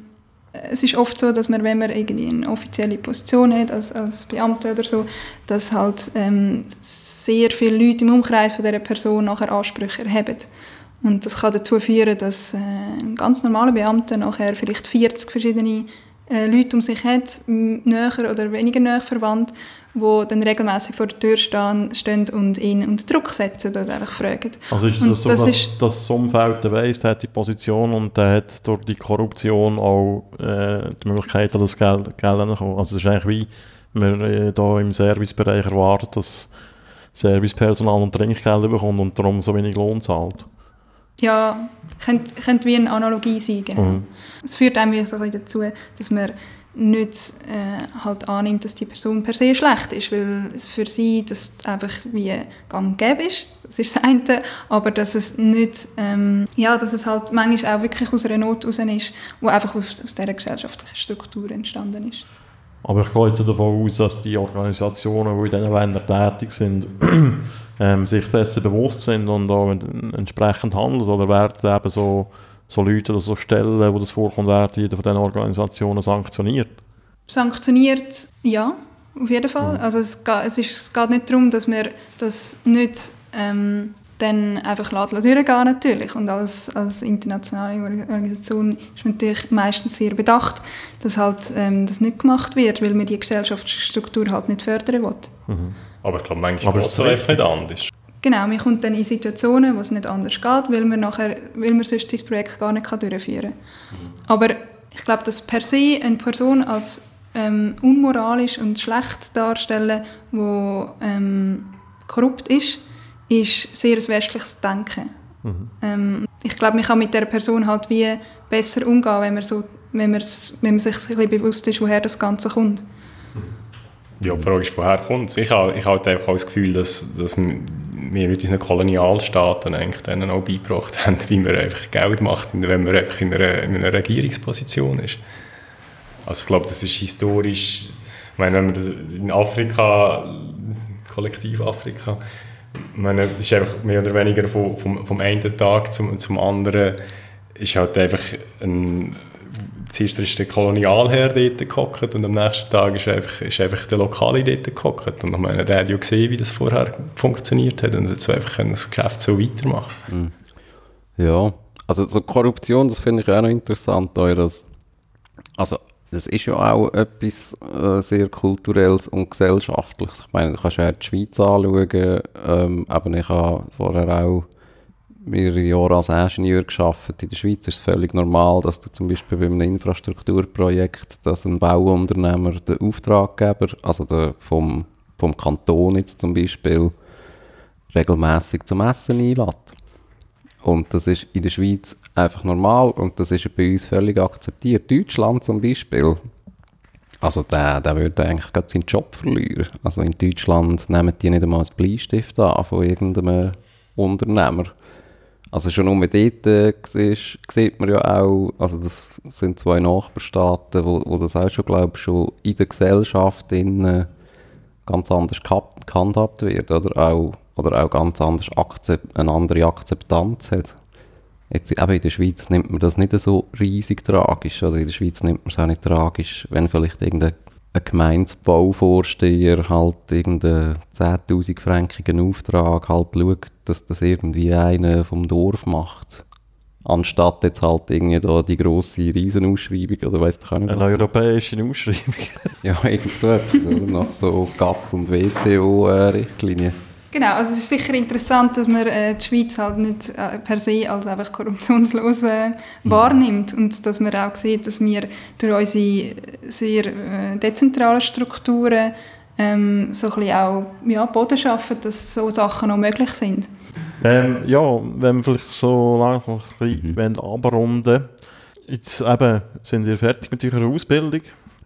es ist oft so, dass man, wenn man irgendwie eine offizielle Position hat, als, als Beamter oder so, dass halt ähm, sehr viele Leute im Umkreis von dieser Person nachher Ansprüche erheben. Und das kann dazu führen, dass äh, ein ganz normaler Beamter nachher vielleicht 40 verschiedene äh, Leute um sich hat, näher oder weniger näher verwandt, die dann regelmäßig vor der Tür stehen, stehen und ihn unter Druck setzen oder einfach fragen. Also ist das so, das dass, das Umfeld weiss, der hat die Position und der hat durch die Korruption auch äh, die Möglichkeit, das Geld, Geld anzukommen. Also es ist eigentlich wie man äh, da im Servicebereich erwartet, dass Servicepersonal und Trinkgeld bekommt und darum so wenig Lohn zahlt. Ja, könnte, könnte wie eine Analogie sein, genau. Mhm. Es führt einem so dazu, dass man nicht äh, halt annimmt, dass die Person per se schlecht ist, weil es für sie das einfach wie gang gäbe ist, das ist das eine, aber dass es nicht, ähm, ja, dass es halt manchmal auch wirklich aus einer Not raus ist, die einfach aus, aus dieser gesellschaftlichen Struktur entstanden ist. Aber ich gehe jetzt davon aus, dass die Organisationen, die in diesen Ländern tätig sind, <clears throat> ähm, sich dessen bewusst sind und auch entsprechend handeln? Oder werden eben so, so Leute oder so Stellen, wo das vorkommt, werden jeder von diesen Organisationen sanktioniert? Sanktioniert, ja, auf jeden Fall. Mhm. Also es geht, es, ist, es geht nicht darum, dass wir das nicht ähm, dann einfach durchgehen natürlich. Und als, als internationale Organisation ist man natürlich meistens sehr bedacht, dass halt ähm, das nicht gemacht wird, weil man die Gesellschaftsstruktur halt nicht fördern will. Mhm. Aber ich glaube, manchmal ist es einfach nicht anders. Genau, man kommt dann in Situationen, wo es nicht anders geht, weil man, nachher, weil man sonst das Projekt gar nicht durchführen kann. Mhm. Aber ich glaube, dass per se eine Person als ähm, unmoralisch und schlecht darstellen, die ähm, korrupt ist, ist sehr ein westliches Denken. Mhm. Ähm, ich glaube, man kann mit der Person halt wie besser umgehen, wenn man, so, wenn man, wenn man sich ein bisschen bewusst ist, woher das Ganze kommt. Die Frage ist, woher kommt es? Ich habe, ich habe einfach das Gefühl, dass, dass wir mit unseren Kolonialstaaten eigentlich denen auch beigebracht haben, wie man einfach Geld macht, wenn man einfach in einer, in einer Regierungsposition ist. Also ich glaube, das ist historisch, ich meine, wenn man in Afrika, Kollektiv Afrika, ich ist einfach mehr oder weniger vom, vom, vom einen Tag zum, zum anderen, ist halt einfach ein zuerst ist der Kolonialherr dort gehockt und am nächsten Tag ist einfach, ist einfach der Lokale dort gehockt. Und ich meine, der hat ja gesehen, wie das vorher funktioniert hat und hat so einfach das Geschäft so weitermachen. Ja, also so Korruption, das finde ich auch noch interessant, dass, also das ist ja auch etwas äh, sehr kulturelles und gesellschaftliches. Ich meine, du kannst ja die Schweiz anschauen, ähm, aber ich habe vorher auch mehrere Jahre als Ingenieur geschafft. In der Schweiz ist es völlig normal, dass du zum Beispiel bei einem Infrastrukturprojekt, dass ein Bauunternehmer den Auftraggeber, also der vom, vom Kanton jetzt zum Beispiel, regelmäßig zum Essen einlädt. Und das ist in der Schweiz einfach normal und das ist bei uns völlig akzeptiert. Deutschland zum Beispiel, also der, der würde eigentlich gerade seinen Job verlieren. Also in Deutschland nehmen die nicht einmal einen Bleistift an von irgendeinem Unternehmer. Also schon nur dort äh, sieht man ja auch, also das sind zwei Nachbarstaaten, wo, wo das auch schon, glaube schon in der Gesellschaft in, äh, ganz anders gehandhabt wird, oder auch, oder auch ganz anders eine andere Akzeptanz hat. Jetzt eben in der Schweiz nimmt man das nicht so riesig tragisch, oder in der Schweiz nimmt man es auch nicht tragisch, wenn vielleicht irgendein ein Gemeindebauvorsteher halt irgendeinen 10'000 frankigen Auftrag halt schaut, dass das irgendwie einer vom Dorf macht. Anstatt jetzt halt irgendwie da die grosse Riesenausschreibung oder weiss ich nicht. Eine europäische Ausschreibung. <laughs> ja, irgend so etwas, oder? Nach so GATT- und WTO-Richtlinien. Genau, also es ist sicher interessant, dass man äh, die Schweiz halt nicht äh, per se als einfach korruptionslos äh, mhm. wahrnimmt und dass man auch sieht, dass wir durch unsere sehr äh, dezentralen Strukturen ähm, so ein bisschen auch ja, Boden schaffen, dass so Sachen noch möglich sind. Ähm, ja, wenn wir vielleicht so langsam ein bisschen mhm. abrunden Jetzt eben sind wir fertig mit eurer Ausbildung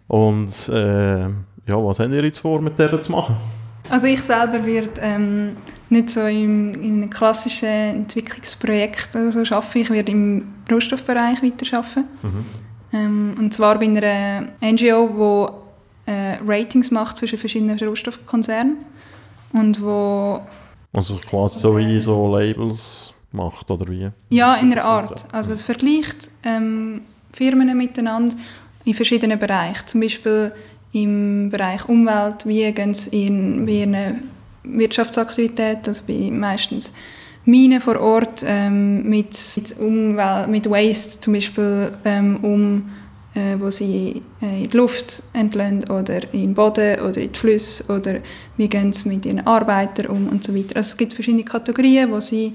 und äh, ja, was habt ihr jetzt vor, mit der zu machen? Also ich selber werde ähm, nicht so im, in einem klassischen Entwicklungsprojekt oder so arbeiten. Ich werde im Rohstoffbereich weiterarbeiten. Mhm. Ähm, und zwar bei einer NGO, die äh, Ratings macht zwischen verschiedenen Rohstoffkonzernen und wo also quasi so wie so Labels macht oder wie? Ja, in einer Art. Also es vergleicht ähm, Firmen miteinander in verschiedenen Bereichen. Zum Beispiel im Bereich Umwelt, wie gehen sie in, ihren Wirtschaftsaktivitäten, also bei meistens Minen vor Ort ähm, mit, mit, Umwelt, mit Waste zum Beispiel ähm, um, äh, wo sie äh, in die Luft entlösen oder in den Boden oder in die Flüsse oder wie gehen sie mit ihren Arbeitern um und so weiter. Also es gibt verschiedene Kategorien, wo sie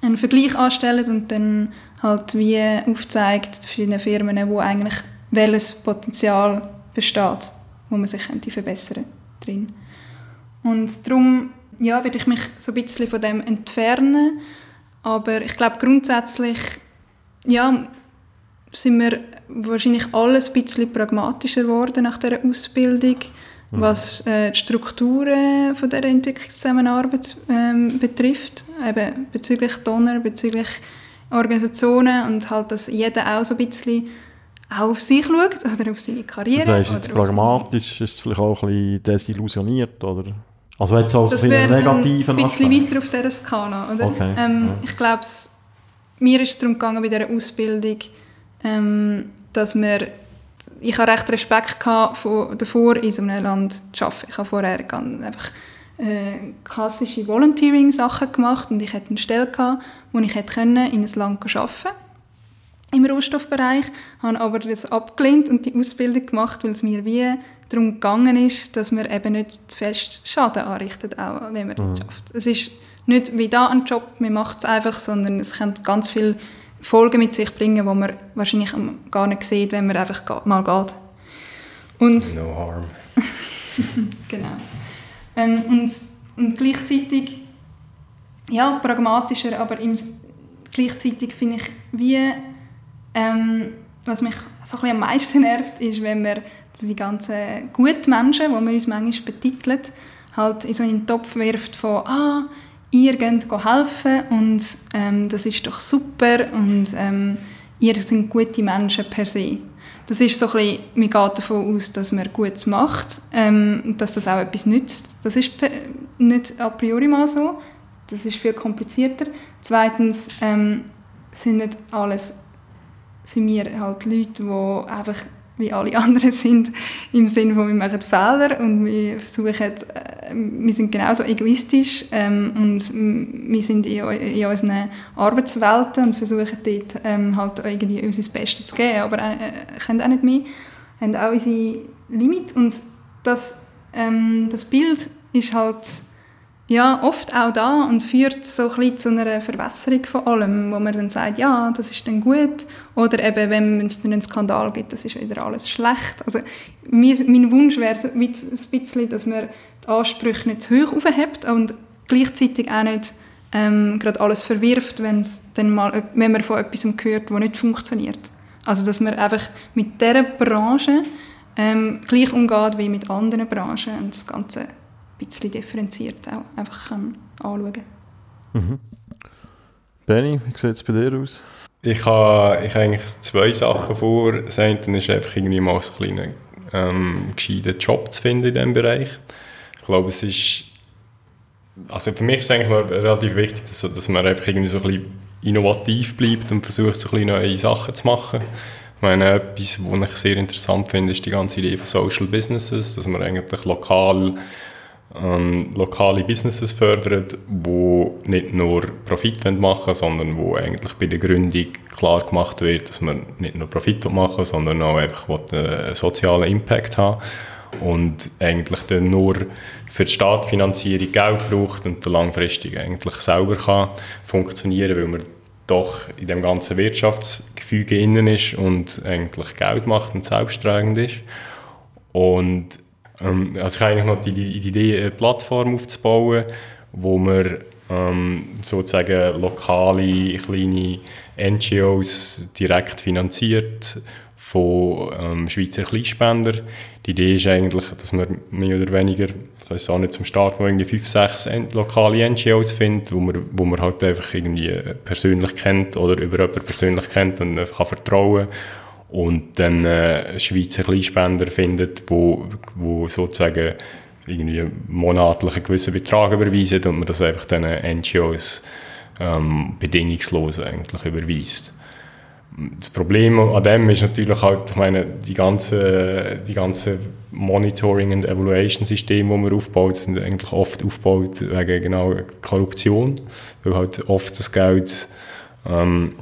einen Vergleich anstellen und dann halt wie aufzeigt verschiedene Firmen, wo eigentlich welches Potenzial besteht wo man sich könnte verbessern drin. Und darum ja, werde ich mich so ein bisschen von dem entfernen. Aber ich glaube grundsätzlich ja, sind wir wahrscheinlich alles ein bisschen pragmatischer geworden nach dieser Ausbildung, mhm. was äh, die Strukturen von der Entwicklungszusammenarbeit ähm, betrifft, eben bezüglich Donner, bezüglich Organisationen und halt, dass jeder auch so ein bisschen auch auf sich schaut oder auf seine Karriere. Das heißt, jetzt pragmatisch ist es vielleicht auch ein bisschen desillusioniert, oder? Also jetzt als das wäre ein bisschen weiter auf dieser Skala, oder? Okay, ähm, ja. Ich glaube, mir ist es darum gegangen bei dieser Ausbildung, ähm, dass wir ich hatte recht Respekt vor, davor, in so einem Land zu arbeiten. Ich habe vorher einfach äh, klassische Volunteering-Sachen gemacht und ich hatte eine Stelle, gehabt, wo ich hätte in ein Land arbeiten konnte im Rohstoffbereich, habe aber das abgelehnt und die Ausbildung gemacht, weil es mir wie darum gegangen ist, dass man eben nicht zu fest Schaden anrichtet, auch wenn man mhm. schafft. Es ist nicht wie da ein Job, man macht es einfach, sondern es kann ganz viele Folgen mit sich bringen, die man wahrscheinlich gar nicht sieht, wenn man einfach mal geht. Und, no harm. <laughs> genau. Ähm, und, und gleichzeitig, ja, pragmatischer, aber im, gleichzeitig finde ich, wie ähm, was mich so ein am meisten nervt, ist, wenn wir die ganzen guten Menschen, die wir uns manchmal betiteln, halt in so einen Topf wirft von «Ah, ihr geht helfen und ähm, das ist doch super und ähm, ihr seid gute Menschen per se». Das ist so ein bisschen, man geht davon aus, dass man Gutes macht ähm, dass das auch etwas nützt. Das ist nicht a priori mal so. Das ist viel komplizierter. Zweitens ähm, sind nicht alles sind wir halt Leute, die einfach wie alle <laughs> anderen sind, im Sinne von, wir machen Fehler und wir versuchen, äh, wir sind genauso egoistisch ähm, und wir sind in, in unseren Arbeitswelten und versuchen dort ähm, halt irgendwie unser Bestes zu geben, aber äh, können auch nicht mehr, haben auch unsere Limit und das, ähm, das Bild ist halt ja, oft auch da und führt so ein zu einer Verwässerung von allem, wo man dann sagt, ja, das ist dann gut oder eben, wenn es einen Skandal gibt, das ist wieder alles schlecht. Also mein, Wunsch wäre ein bisschen, dass man die Ansprüche nicht zu hoch aufhebt und gleichzeitig auch nicht ähm, gerade alles verwirft, dann mal, wenn man von etwas hört, das nicht funktioniert. Also dass man einfach mit dieser Branche ähm, gleich umgeht wie mit anderen Branchen und das Ganze bisschen differenziert auch einfach kann anschauen kann. Mhm. Benny, wie sieht es bei dir aus? Ich habe, ich habe eigentlich zwei Sachen vor. Das eine ist einfach irgendwie mal so einen kleinen ähm, gescheiten Job zu finden in diesem Bereich. Ich glaube, es ist also für mich ist es eigentlich mal relativ wichtig, dass, dass man einfach irgendwie so ein bisschen innovativ bleibt und versucht, so ein bisschen neue Sachen zu machen. Ich meine, etwas, was ich sehr interessant finde, ist die ganze Idee von Social Businesses, dass man eigentlich lokal ähm, lokale Businesses fördert, die nicht nur Profit machen wollen, sondern wo eigentlich bei der Gründung klar gemacht wird, dass man nicht nur Profit machen sondern auch einfach einen sozialen Impact haben und eigentlich dann nur für die Staatsfinanzierung Geld braucht und langfristig eigentlich selber kann funktionieren, weil man doch in dem ganzen Wirtschaftsgefüge innen ist und eigentlich Geld macht und selbsttragend ist. Und ähm, also ich habe eigentlich noch die, die Idee, eine Plattform aufzubauen, wo man ähm, sozusagen lokale, kleine NGOs direkt finanziert von ähm, Schweizer Kleinspender. Die Idee ist eigentlich, dass man mehr oder weniger, ich weiß auch nicht zum Start, wo irgendwie fünf, sechs lokale NGOs findet, wo man, wo man halt einfach irgendwie persönlich kennt oder über jemanden persönlich kennt und kann vertrauen und dann äh, Schweizer Kleinspender findet, wo, wo sozusagen irgendwie monatlich einen gewissen Betrag überweisen und man das einfach den NGOs ähm, bedingungslos eigentlich überweist. Das Problem an dem ist natürlich halt, ich meine, die ganze, die ganze Monitoring- und Evaluation-Systeme, die man aufbaut, sind eigentlich oft aufgebaut wegen genau Korruption, weil halt oft das Geld ähm,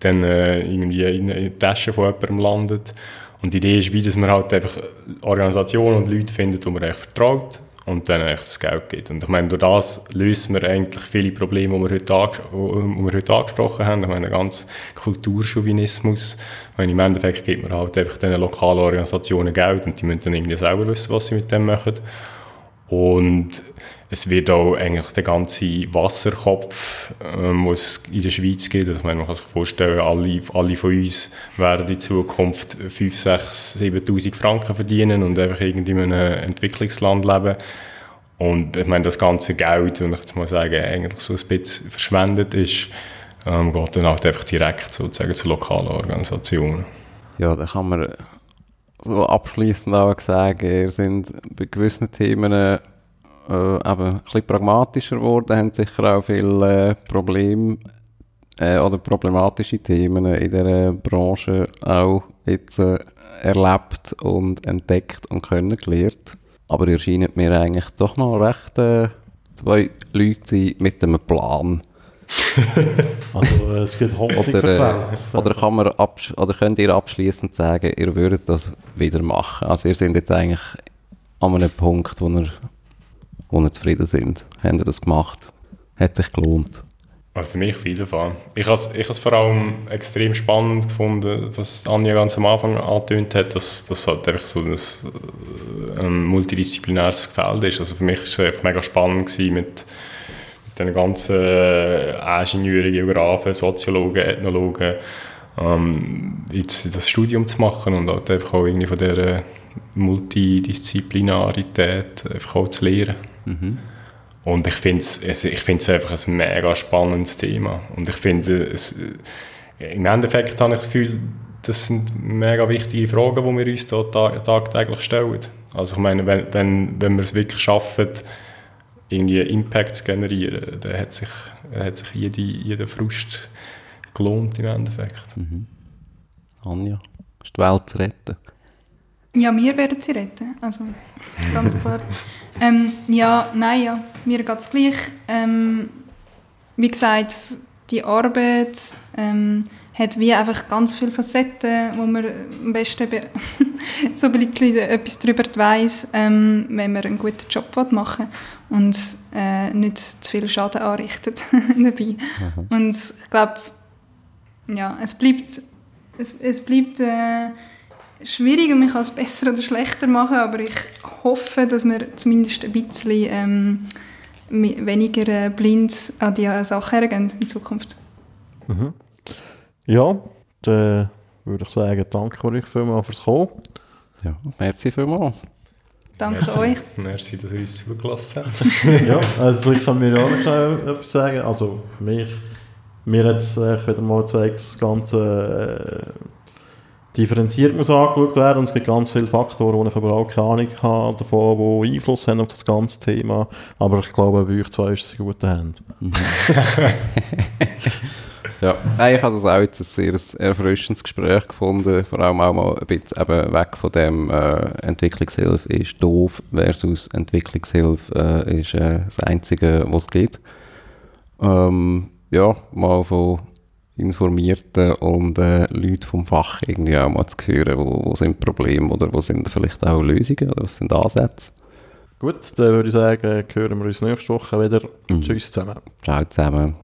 dann äh, irgendwie in, die Tasche von jemandem landet. Und die Idee ist, wie dass man halt einfach Organisationen und Leute findet, die man echt vertraut und dann echt das Geld gibt. Und ich meine, durch das lösen wir eigentlich viele Probleme, die wir heute, die wir heute angesprochen haben. Ich meine, der ganze Kulturchauvinismus. Meine, im Endeffekt gibt man halt einfach diesen lokalen Organisationen Geld und die müssen dann irgendwie selber wissen, was sie mit dem machen. Und es wird auch eigentlich der ganze Wasserkopf, ähm, es in der Schweiz gibt, also man kann sich vorstellen, alle, alle von uns werden in Zukunft 5, 6, 7'000 Franken verdienen und einfach irgendwie in einem Entwicklungsland leben. Und ich meine, das ganze Geld, wenn ich jetzt mal sagen, eigentlich so ein bisschen verschwendet ist, ähm, geht dann halt einfach direkt sozusagen zu lokalen Organisationen. Ja, da kann man so abschließend auch sagen, ihr sind bei gewissen Themen äh, eben ein bisschen pragmatischer geworden, haben sicher auch viele äh, Probleme äh, oder problematische Themen in der Branche auch jetzt äh, erlebt und entdeckt und kennengelernt. Aber ihr scheint mir eigentlich doch noch recht äh, zwei Leute sein mit einem Plan. <laughs> also äh, es geht hoffentlich oder, äh, oder, kann man oder könnt ihr abschließend sagen, ihr würdet das wieder machen? Also ihr seid jetzt eigentlich an einem Punkt, wo ihr wo nicht zufrieden sind. Haben sie das gemacht? Hat sich gelohnt? Also für mich auf jeden Fall. Ich habe es vor allem extrem spannend gefunden, was Anja ganz am Anfang angetönt hat, dass das halt einfach so ein, äh, ein multidisziplinäres Feld ist. Also für mich war es einfach mega spannend gewesen mit, mit den ganzen äh, Ingenieuren, Geografen, Soziologen, Ethnologen, ähm, jetzt das Studium zu machen und halt einfach auch irgendwie von dieser Multidisziplinarität einfach auch zu lernen. Mhm. Und ich finde es ich einfach ein mega spannendes Thema. Und ich finde, es, im Endeffekt habe ich das Gefühl, das sind mega wichtige Fragen, die wir uns da tagtäglich stellen. Also ich meine, wenn, wenn, wenn wir es wirklich schaffen, irgendwie Impact zu generieren, dann hat sich, hat sich jede, jeder Frust gelohnt im Endeffekt. Mhm. Anja, ist die Welt zu retten? Ja, wir werden sie retten, also ganz klar. <laughs> ähm, ja, nein, ja, mir geht es gleich. Ähm, wie gesagt, die Arbeit ähm, hat wie einfach ganz viele Facetten, wo man am besten <laughs> so ein bisschen etwas darüber weiss, ähm, wenn man einen guten Job machen will und äh, nicht zu viel Schaden anrichtet <laughs> dabei. Mhm. Und ich glaube, ja, es bleibt, es, es bleibt äh, schwierig und man kann es besser oder schlechter machen, aber ich hoffe, dass wir zumindest ein bisschen ähm, weniger äh, blind an die Sachen hergehen in Zukunft. Mhm. Ja, dann würde ich sagen, danke euch vielmals fürs Kommen. Ja, merci vielmals. Danke merci. euch. Merci, dass ihr uns zugelassen habt. <laughs> ja, also vielleicht können wir auch noch schnell etwas sagen. Also, mich, mir hat es äh, wieder mal gezeigt, dass das Ganze äh, differenziert muss angeschaut werden und es gibt ganz viele Faktoren, wo ich überhaupt keine Ahnung habe davon, die Einfluss haben auf das ganze Thema. Aber ich glaube, bei euch zwei ist es in guten Händen. Mhm. <laughs> ja, ich habe das auch jetzt ein sehr erfrischendes Gespräch gefunden, vor allem auch mal ein bisschen eben weg von dem äh, Entwicklungshilfe ist doof versus Entwicklungshilfe äh, ist äh, das Einzige, was es geht. Ähm, ja, mal von informierten und äh, Leuten vom Fach irgendwie auch mal zu hören, wo, wo sind Probleme oder wo sind vielleicht auch Lösungen oder was sind Ansätze. Gut, dann würde ich sagen, hören wir uns nächste Woche wieder. Mhm. Tschüss zusammen. Ciao zusammen.